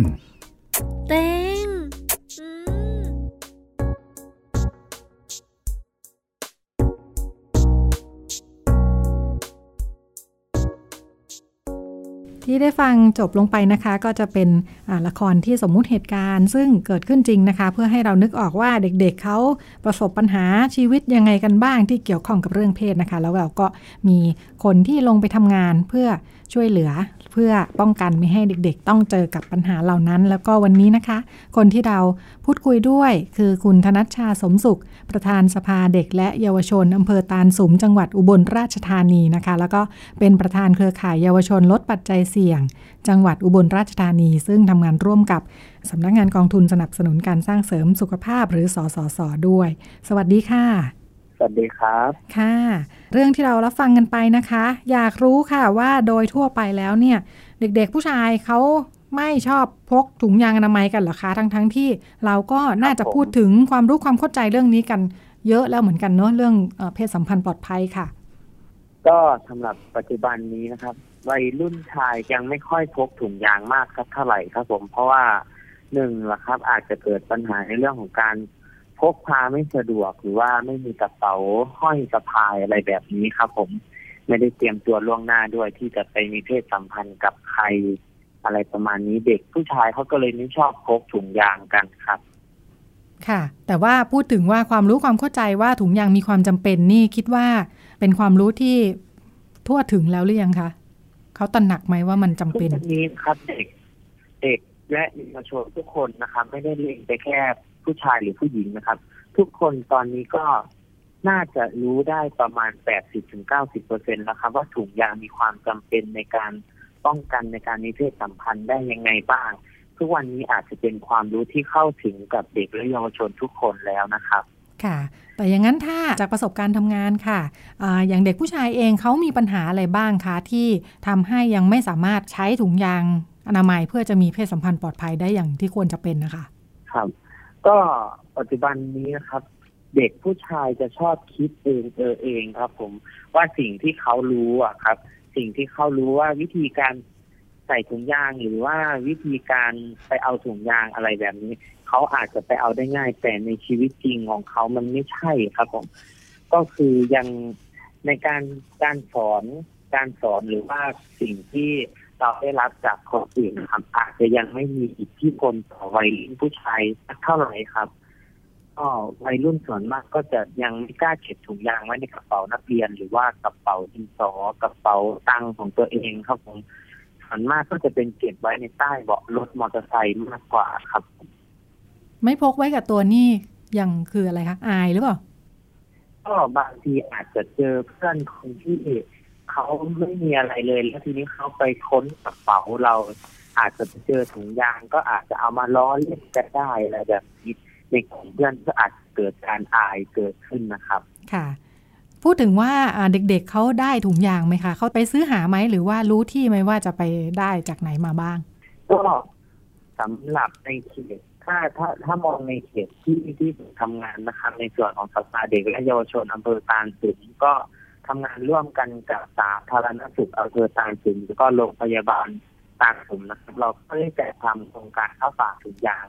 ที่ได้ฟังจบลงไปนะคะ ก็จะเป็นละครที่สมมุติเหตุการณ์ ซึ่งเกิดขึ้นจริงนะคะ เพื่อให้เรานึกออกว่าเด็กๆเเขาประสบปัญหาชีวิตยังไงกันบ้างที่เกี่ยวข้องกับเรื่องเพศนะคะ แล้วเราก็มีคนที่ลงไปทำงานเพื่อช่วยเหลือ เพื่อป้องกันไม่ให้เด็กๆ ต้องเจอกับปัญหาเหล่านั้น แล้วก็วันนี้นะคะ คนที่เราพูดคุยด้วยคือคุณธนัชชาสมสุข ประธานสภาเด็กและเยาวชนอำเภอตาลสุมจังหวัดอุบลราชธานีนะคะ แล้วก็เป็นประธานเครือข่ายเยาวชนลดปัจจัยเสี่ยง จังหวัดอุบลราชธานี ซึ่งทำงานร่วมกับสำนักงงานกองทุนสนับสนุนการสร้างเสริมสุขภาพหรือสสสด้วย สวัสดีค่ะ สวัสดีครับ ค่ะ เรื่องที่เรารับฟังกันไปนะคะ อยากรู้ค่ะว่าโดยทั่วไปแล้วเนี่ย เด็กๆผู้ชายเขาไม่ชอบพกถุงยางอนามัยกันเหรอคะทั้งๆทที่เราก็น่าจะพูดถึงความรู้ความเข้าใจเรื่องนี้กัน เยอะแล้วเหมือนกันเนอะเรื่องเออเพศสัมพันธ์ปลอดภัยค่ะ ก็สำหรับปัจจุบันนี้นะครับ วัยรุ่นชายยังไม่ค่อยพกถุงยางมากสักเท่าไหร่ครับผมเพราะว่าหนึ่งละครับ อาจจะเกิดปัญหาในเรื่องของการ พกพาไม่สะดวกหรือว่าไม่มีกระเป๋าห้อยสะพายอะไรแบบนี้ครับ ผมไม่ได้เตรียมตัวล่วงหน้าด้วยที่จะไปมีเพศสัมพันธ์กับใครอะไรประมาณนี้เด็กผู้ชายเขาก็เลยไม่ชอบพกถุงยางกันครับ ค่ะ แต่ว่าพูดถึงว่าความรู้ความเข้าใจว่าถุงยางมีความจำเป็นนี่คิดว่าเป็นความรู้ที่ทั่วถึงแล้วหรือยังคะเขาตระหนักไหมว่ามันจำเป็นทุกวันนี้ครับ เด็กเด็กและเยาวชนทุกคนนะครับ ไม่ได้เล็งไปแค่ ผู้ชายหรือผู้หญิงนะครับ ทุกคนตอนนี้ก็น่าจะรู้ได้ประมาณ 80-90เปอร์เซ็นแล้วครับ ว่าถุงยางมีความจำเป็นในการป้องกันในการมีเพศสัมพันธ์ได้ยังไงบ้าง ทุกวันนี้อาจจะเป็นความรู้ที่เข้าถึงกับเด็กและเยาวชนทุกคนแล้วนะครับ ค่ะ แต่อย่างนั้นถ้าจากประสบการณ์ทำงานค่ะอาอย่างเด็กผู้ชายเองเขามีปัญหาอะไรบ้างคะที่ทำให้ยังไม่สามารถใช้ถุงยางอนามัยเพื่อจะมีเพศสัมพันธ์ปลอดภัยได้อย่างที่ควรจะเป็นนะคะ ครับ ก็ปัจจุบันนี้นะครับ เด็กผู้ชายจะชอบคิดเองเออเองครับ ผม ว่าสิ่งที่เขารู้อะครับ สิ่งที่เขารู้ว่าวิธีการใส่ถุงยางหรือว่าวิธีการไปเอาถุงยางอะไรแบบนี้ เขาอาจจะไปเอาได้ง่าย แต่ในชีวิตจริงของเขามันไม่ใช่ครับผม ก็คือยังในการการสอนการสอนหรือว่าสิ่งที่ เราได้รับจากคนอื่นนะครับอาจจะยังไม่มีอิทธิพลต่อวัยรุ่นผู้ชายสักเท่าไหร่ครับ ก็วัยรุ่นส่วนมากก็จะยังไม่กล้าเก็บถุงยางไว้ในกระเป๋านักเรียน หรือว่ากระเป๋าดินสอกระเป๋าตังค์ของตัวเองครับผมส่วนมากก็จะเป็นเก็บไว้ในใต้เบาะรถมอเตอร์ไซค์มากกว่าครับ ไม่พกไว้กับตัวนี่ยังคืออะไรคะอายหรือเปล่าก็บางทีอาจจะเจอเพื่อนคนที่เขาไม่มีอะไรเลย แล้วทีนี้เขาไปค้นกระเป๋าเรา อาจจะไปเจอถุงยางก็อาจจะเอามาล้อเล่นกันได้อะไรแบบนี้ในกลุ่มเพื่อนก็อาจเกิดการอายเกิดขึ้นนะครับ ค่ะ พูดถึงว่าอ่าเด็กๆเขาได้ถุงยางไหมคะเขาไปซื้อหาไหมหรือว่ารู้ที่ไหมว่าจะไปได้จากไหนมาบ้าง ก็สำหรับในเขตถ้าถ้าถ้ามองในเขตที่ที่ผมทำงานนะครับ ในส่วนของสภาเด็กและเยาวชนอำเภอตาลสุนก็ ทำงานร่วมกันกับสาธารณสุขอำเภอตาลสุนแล้วก็โรงพยาบาลตาลสุนนะครับ เราก็ได้จัดทำโครงการเข้าฝากถุงยาง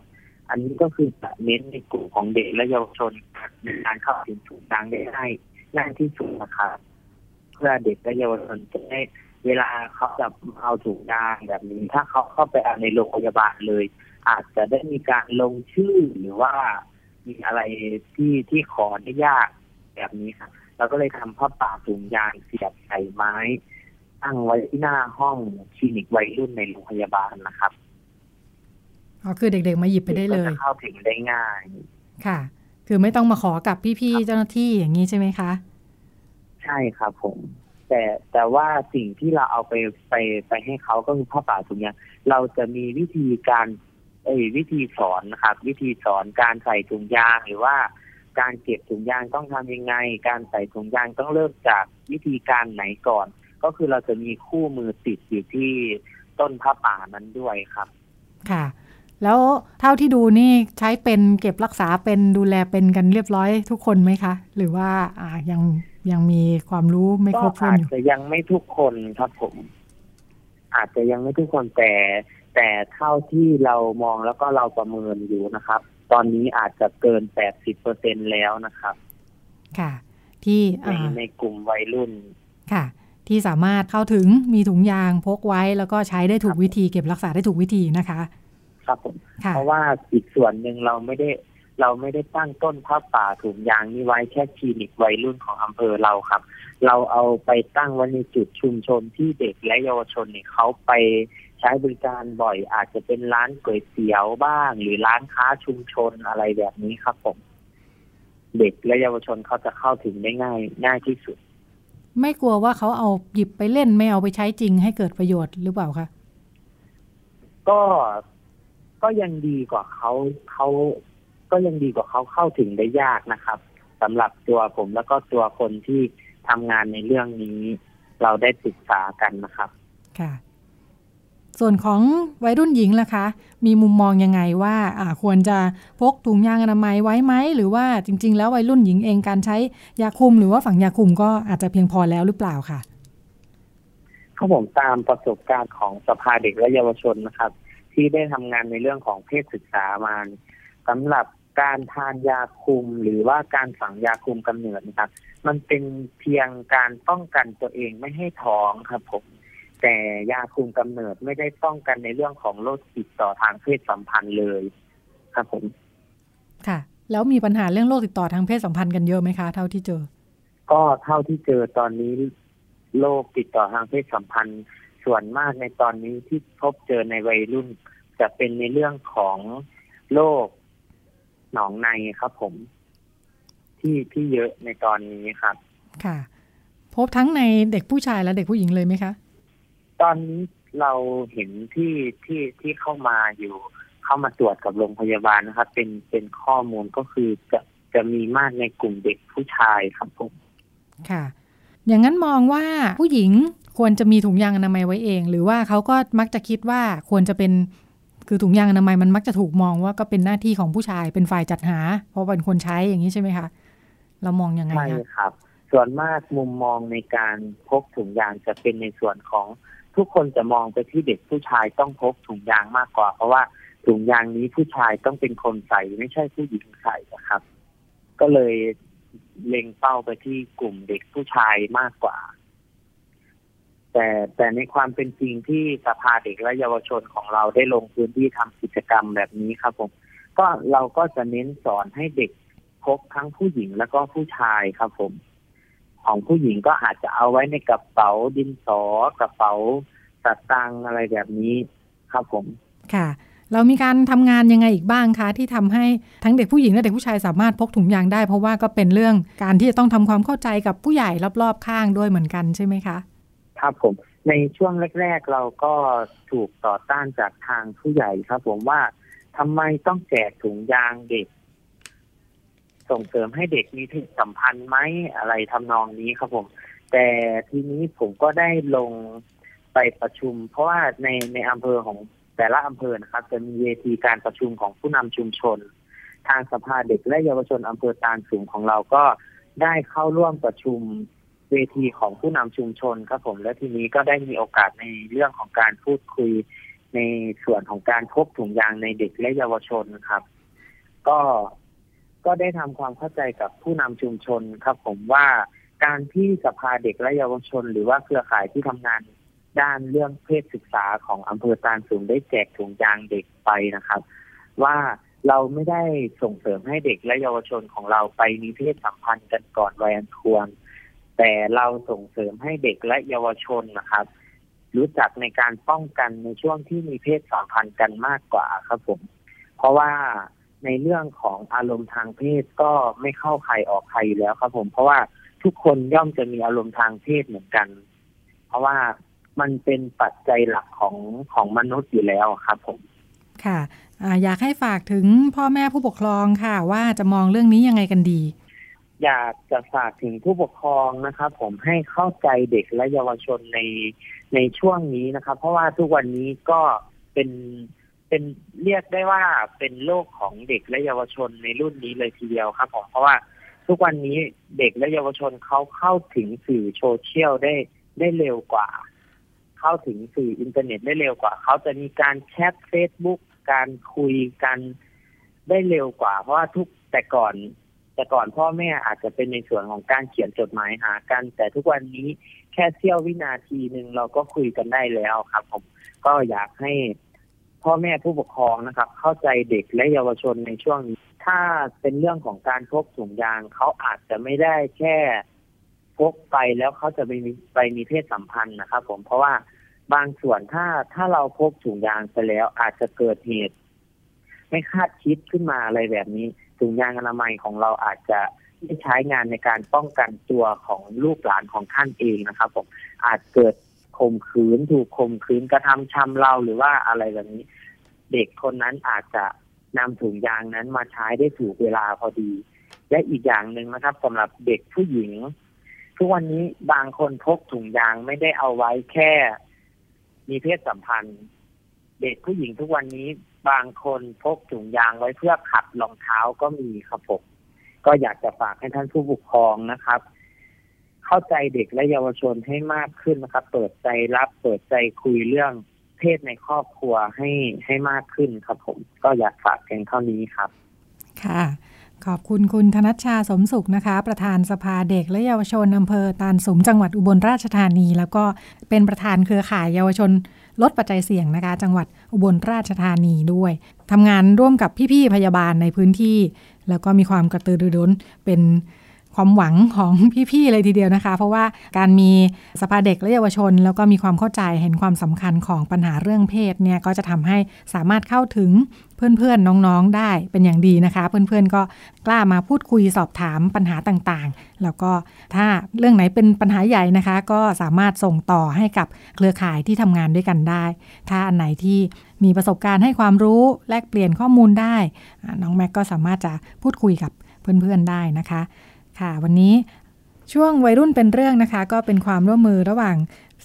อันนี้ก็คือจะเน้นในกลุ่มของเด็กและเยาวชนในการเข้าถึงถุงยางได้ง่ายง่ายที่สุดนะครับเพื่อเด็กและเยาวชนจะได้เวลาเขาจะเอาถุงยางแบบนี้ ถ้าเขาเข้าไปเอาในโรงพยาบาลเลย อาจจะได้มีการลงชื่อหรือว่ามีอะไรที่ที่ขออนุญาตแบบนี้ครับ เราก็เลยทำผ้าป่าถุงยางเสียบใส่ไม้ ตั้งไว้ที่หน้าห้องคลินิกวัยรุ่นในโรงพยาบาลนะครับอ๋อคือเด็กๆมาหยิบไปได้เลยก็จะเข้าถึงได้ง่าย ค่ะ คือไม่ต้องมาขอกับพี่ๆเจ้าหน้าที่อย่างนี้ใช่ไหมคะ ใช่ครับผม แต่แต่ว่าสิ่งที่เราเอาไปไปไปให้เขาก็คือผ้าป่าถุงยางเราจะมีวิธีการเอ้ยวิธีสอนนะครับ วิธีสอนการใส่ถุงยางหรือว่า การเก็บถุงยางต้องทำยังไง การใส่ถุงยางต้องเริ่มจากวิธีการไหนก่อน ก็คือเราจะมีคู่มือติดอยู่ที่ต้นผ้าป่านั้นด้วยครับ ค่ะ แล้วเท่าที่ดูนี่ใช้เป็นเก็บรักษาเป็นดูแลเป็นกันเรียบร้อยทุกคนไหมคะ หรือว่าอ่ายังยังมีความรู้ไม่ครก็บถ้วนอาจอยู่จะยังไม่ทุกคนครับผม อาจจะยังไม่ทุกคนแต่แต่เท่าที่เรามองแล้วก็เราประเมินอยู่นะครับ ตอนนี้อาจจะเกินแปดสิบเปอร์เซ็นแล้วนะครับ ค่ะ ที่ในอ่าในกลุ่มวัยรุ่น ค่ะ ที่สามารถเข้าถึงมีถุงยางพกไว้แล้วก็ใช้ได้ถูกวิธีเก็บรักษาได้ถูกวิธีนะคะ ครับผมค่ะเพราะว่าอีกส่วนหนึ่งเราไม่ได้เราไม่ได้ตั้งต้นผ้าป่าถุงยางนี้ไว้แค่คลินิกวัยรุ่นของอำเภอเราครับ เราเอาไปตั้งไว้ในจุดชุมชนที่เด็กและเยาวชนเนี่ยเขาไป ใช้บริการบ่อยอาจจะเป็นร้านก๋วยเตี๋ยวบ้าง หรือร้านค้าชุมชนอะไรแบบนี้ครับผม เด็กและเยาวชนเขาจะเข้าถึงได้ง่าย ง่ายที่สุด ไม่กลัวว่าเขาเอาหยิบไปเล่นไม่เอาไปใช้จริงให้เกิดประโยชน์หรือเปล่าคะก็ก็ยังดีกว่าเขาเขาก็ยังดีกว่าเขาเข้าถึงได้ยากนะครับสำหรับตัวผมแล้วก็ตัวคนที่ทำงานในเรื่องนี้ เราได้ศึกษากันนะครับ ค่ะ ส่วนของวัยรุ่นหญิงล่ะคะ มีมุมมองยังไงว่าควรจะพกถุงยางอนามัยไว้ไหม หรือว่าจริง ๆ แล้ววัยรุ่นหญิงเองการใช้ยาคุม หรือว่าฝังยาคุมก็อาจจะเพียงพอแล้วหรือเปล่าค่ะข้าผมตามประสบการณ์ของสภาเด็กและเยาวชนนะครับ ที่ได้ทำงานในเรื่องของเพศศึกษามาสำหรับการทานยาคุมหรือว่าการฝังยาคุมกำเนิดนะครับ มันเป็นเพียงการป้องกันตัวเองไม่ให้ท้องครับผม แต่ยาคุมกำเนิดไม่ได้ป้องกันในเรื่องของโรคติดต่อทางเพศสัมพันธ์เลยครับผม ค่ะ แล้วมีปัญหาเรื่องโรคติดต่อทางเพศสัมพันธ์กันเยอะไหมคะ เท่าที่เจอ ก็เท่าที่เจอตอนนี้โรคติดต่อทางเพศสัมพันธ์ ส่วนมากในตอนนี้ที่พบเจอในวัยรุ่น จะเป็นในเรื่องของโรคหนองในครับผม ที่ที่เยอะในตอนนี้ครับ ค่ะ พบทั้งในเด็กผู้ชายและเด็กผู้หญิงเลยไหมคะ ตอนนี้เราเห็นที่ที่ที่เข้ามาอยู่ เข้ามาตรวจกับโรงพยาบาลนะครับ เป็นเป็นข้อมูลก็คือจะจะมีมากในกลุ่มเด็กผู้ชายครับผมค่ะ อย่างนั้นมองว่าผู้หญิงควรจะมีถุงยางอนามัยไว้เอง หรือว่าเขาก็มักจะคิดว่าควรจะเป็นคือถุงยางอนามัยมันมักจะถูกมองว่าก็เป็นหน้าที่ของผู้ชายเป็นฝ่ายจัดหา เพราะเป็นคนใช้อย่างนี้ใช่ไหมคะเรามองยังไงใช่คะครับ ส่วนมากมุมมองในการพกถุงยางจะเป็นในส่วนของ ทุกคนจะมองไปที่เด็กผู้ชายต้องพกถุงยางมากกว่า เพราะว่าถุงยางนี้ผู้ชายต้องเป็นคนใส่ไม่ใช่ผู้หญิงใส่นะครับ ก็เลยเล็งเป้าไปที่กลุ่มเด็กผู้ชายมากกว่า แต่แต่ในความเป็นจริงที่สภาเด็กและเยาวชนของเราได้ลงพื้นที่ทำกิจกรรมแบบนี้ครับผม ก็เราก็จะเน้นสอนให้เด็กพกทั้งผู้หญิงแล้วก็ผู้ชายครับผม ของผู้หญิงก็อาจจะเอาไว้ในกระเป๋าดินสอกระเป๋าสตางค์อะไรแบบนี้ครับผม ค่ะ เรามีการทำงานยังไงอีกบ้างคะ ที่ทำให้ทั้งเด็กผู้หญิงและเด็กผู้ชายสามารถพกถุงยางได้ เพราะว่าก็เป็นเรื่องการที่จะต้องทำความเข้าใจกับผู้ใหญ่รอบๆข้างด้วยเหมือนกันใช่ไหมคะครับผมในช่วงแรก ๆ เราก็ถูกต่อต้านจากทางผู้ใหญ่ครับ ผมว่าทำไมต้องแจกถุงยางเด็ก ส่งเสริมให้เด็กมีเพศสัมพันธ์ไหมอะไรทำนองนี้ครับผม แต่ทีนี้ผมก็ได้ลงไปประชุม เพราะว่าในในอำเภอของแต่ละอำเภอนะครับ จะมีเวทีการประชุมของผู้นำชุมชน ทางสภาเด็กและเยาวชนอำเภอตาลสูงของเราก็ได้เข้าร่วมประชุมเวทีของผู้นำชุมชนครับผม และทีนี้ก็ได้มีโอกาสในเรื่องของการพูดคุยในส่วนของการพบถุงยางในเด็กและเยาวชนครับ ก็ ก็ได้ทำความเข้าใจกับผู้นำชุมชนครับ ผมว่าการที่สภาเด็กและเยาวชน หรือว่าเครือข่ายที่ทำงานด้านเรื่องเพศศึกษาของอำเภอตาลสูงได้แจกถุงยางเด็กไปนะครับ ว่าเราไม่ได้ส่งเสริมให้เด็กและเยาวชนของเราไปมีเพศสัมพันธ์กันก่อนวัยอันควร แต่เราส่งเสริมให้เด็กและเยาวชนนะครับ รู้จักในการป้องกันในช่วงที่มีเพศสัมพันธ์กันมากกว่าครับผม เพราะว่า ในเรื่องของอารมณ์ทางเพศก็ไม่เข้าใครออกใครอยู่แล้วครับ ผมเพราะว่าทุกคนย่อมจะมีอารมณ์ทางเพศเหมือนกัน เพราะว่ามันเป็นปัจจัยหลักของของมนุษย์อยู่แล้วครับ ผม ค่ะอาอยากให้ฝากถึงพ่อแม่ผู้ปกครองค่ะ ว่าจะมองเรื่องนี้ยังไงกันดี อยากจะฝากถึงผู้ปกครองนะครับ ผมให้เข้าใจเด็กและเยาวชนในในช่วงนี้นะครับ เพราะว่าทุกวันนี้ก็เป็น เป็นเรียกได้ว่าเป็นโลกของเด็กและเยาวชนในรุ่นนี้เลยทีเดียวครับผมเพราะว่าทุกวันนี้เด็กและเยาวชนเขาเข้าถึงสื่อโซเชียลได้ได้เร็วกว่า เข้าถึงสื่ออินเทอร์เน็ตได้เร็วกว่า เขาจะมีการแชทเฟซบุ๊กการคุยกันได้เร็วกว่า เพราะว่าทุกแต่ก่อน แต่ก่อนพ่อแม่อาจจะเป็นในส่วนของการเขียนจดหมายหากัน แต่ทุกวันนี้แค่เสี้ยววินาทีหนึ่งเราก็คุยกันได้แล้วครับ ผมก็อยากให้ พ่อแม่ผู้ปกครองนะครับ เข้าใจเด็กและเยาวชนในช่วงนี้ถ้าเป็นเรื่องของการพกถุงยางเขาอาจจะไม่ได้แค่พกไปแล้วเขาจะไปมีไปมีเพศสัมพันธ์นะครับ ผมเพราะว่าบางส่วนถ้าถ้าเราพกถุงยางไปแล้วอาจจะเกิดเหตุ ไม่คาดคิดขึ้นมาอะไรแบบนี้ถุงยางอนามัยของเราอาจจะไม่ใช้งานในการป้องกันตัวของลูกหลานของท่านเองนะครับ ผมอาจเกิด ข่มขืนถูกข่มขืนกระทำชำเราหรือว่าอะไรแบบนี้ เด็กคนนั้นอาจจะนำถุงยางนั้นมาใช้ได้ถูกเวลาพอดี และอีกอย่างหนึ่งนะครับสำหรับเด็กผู้หญิง ทุกวันนี้บางคนพกถุงยางไม่ได้เอาไว้แค่ มีเพศสัมพันธ์ เด็กผู้หญิงทุกวันนี้บางคนพกถุงยางไว้เพื่อขัดรองเท้าก็มีครับผมก็อยากจะฝากให้ท่านผู้ปกครองนะครับ เข้าใจเด็กและเยาวชนให้มากขึ้นนะครับ เปิดใจรับ เปิดใจคุยเรื่องเพศในครอบครัวให้ให้มากขึ้นครับผมก็อยากฝากเพียงเท่านี้ครับ ค่ะ ขอบคุณคุณธนัชชาสมสุขนะคะ ประธานสภาเด็กและเยาวชนอำเภอตาลสมจังหวัดอุบลราชธานี แล้วก็เป็นประธานเครือข่ายเยาวชนลดปัจจัยเสี่ยงนะคะ จังหวัดอุบลราชธานีด้วยทำงานร่วมกับพี่ๆพยาบาลในพื้นที่ แล้วก็มีความกระตือรือร้นเป็น ความหวังของพี่ ๆ เลยทีเดียวนะคะ เพราะว่าการมีสภาเด็กและเยาวชน แล้วก็มีความเข้าใจเห็นความสำคัญของปัญหาเรื่องเพศเนี่ยก็จะทำให้สามารถเข้าถึงเพื่อน ๆ น้องๆ ได้เป็นอย่างดีนะคะ เพื่อนๆ ก็กล้ามาพูดคุยสอบถามปัญหาต่างๆ แล้วก็ถ้าเรื่องไหนเป็นปัญหาใหญ่นะคะ ก็สามารถส่งต่อให้กับเครือข่ายที่ทำงานด้วยกันได้ ถ้าอันไหนที่มีประสบการณ์ให้ความรู้แลกเปลี่ยนข้อมูลได้ น้องแม็กก็สามารถจะพูดคุยกับเพื่อนๆ ได้นะคะ ค่ะ วันนี้ช่วงวัยรุ่นเป็นเรื่องนะคะ ก็เป็นความร่วมมือระหว่าง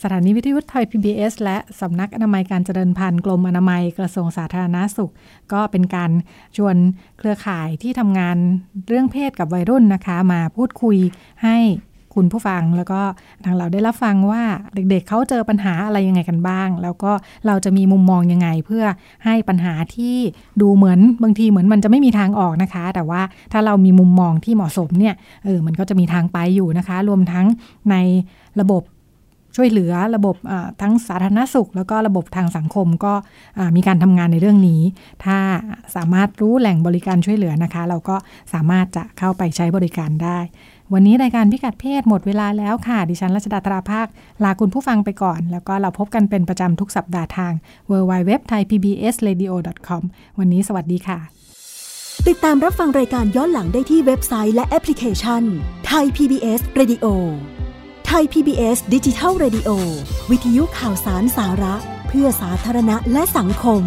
สถานีวิทยุไทย PBS และสำนักอนามัยการเจริญพันธุ์กรมอนามัยกระทรวงสาธารณาสุข ก็เป็นการชวนเครือข่ายที่ทำงานเรื่องเพศกับวัยรุ่นนะคะ มาพูดคุยให้ คุณผู้ฟัง แล้วก็ทางเราได้รับฟังว่าเด็กๆเขาเจอปัญหาอะไรยังไงกันบ้าง แล้วก็เราจะมีมุมมองยังไงเพื่อให้ปัญหาที่ดูเหมือนบางทีเหมือนมันจะไม่มีทางออกนะคะ แต่ว่าถ้าเรามีมุมมองที่เหมาะสมเนี่ยเออมันก็จะมีทางไปอยู่นะคะ รวมทั้งในระบบช่วยเหลือระบบทั้งสาธารณสุข แล้วก็ระบบทางสังคมก็มีการทำงานในเรื่องนี้ ถ้าสามารถรู้แหล่งบริการช่วยเหลือนะคะ เราก็สามารถจะเข้าไปใช้บริการได้ วันนี้รายการพิกัดเพศหมดเวลาแล้วค่ะ ดิฉันรัชดาตราภาค ลาคุณผู้ฟังไปก่อน แล้วก็เราพบกันเป็นประจำทุกสัปดาห์ทาง w w w t h a i p b s r a d i o c o m วันนี้สวัสดีค่ะ ติดตามรับฟังรายการย้อนหลังได้ที่เว็บไซต์และแอปพลิเคชันไทย PBS Radio ไทย PBS ดิจิทัล Radio วิทยุข่าวสารสาระ เพื่อสาธารณะและสังคม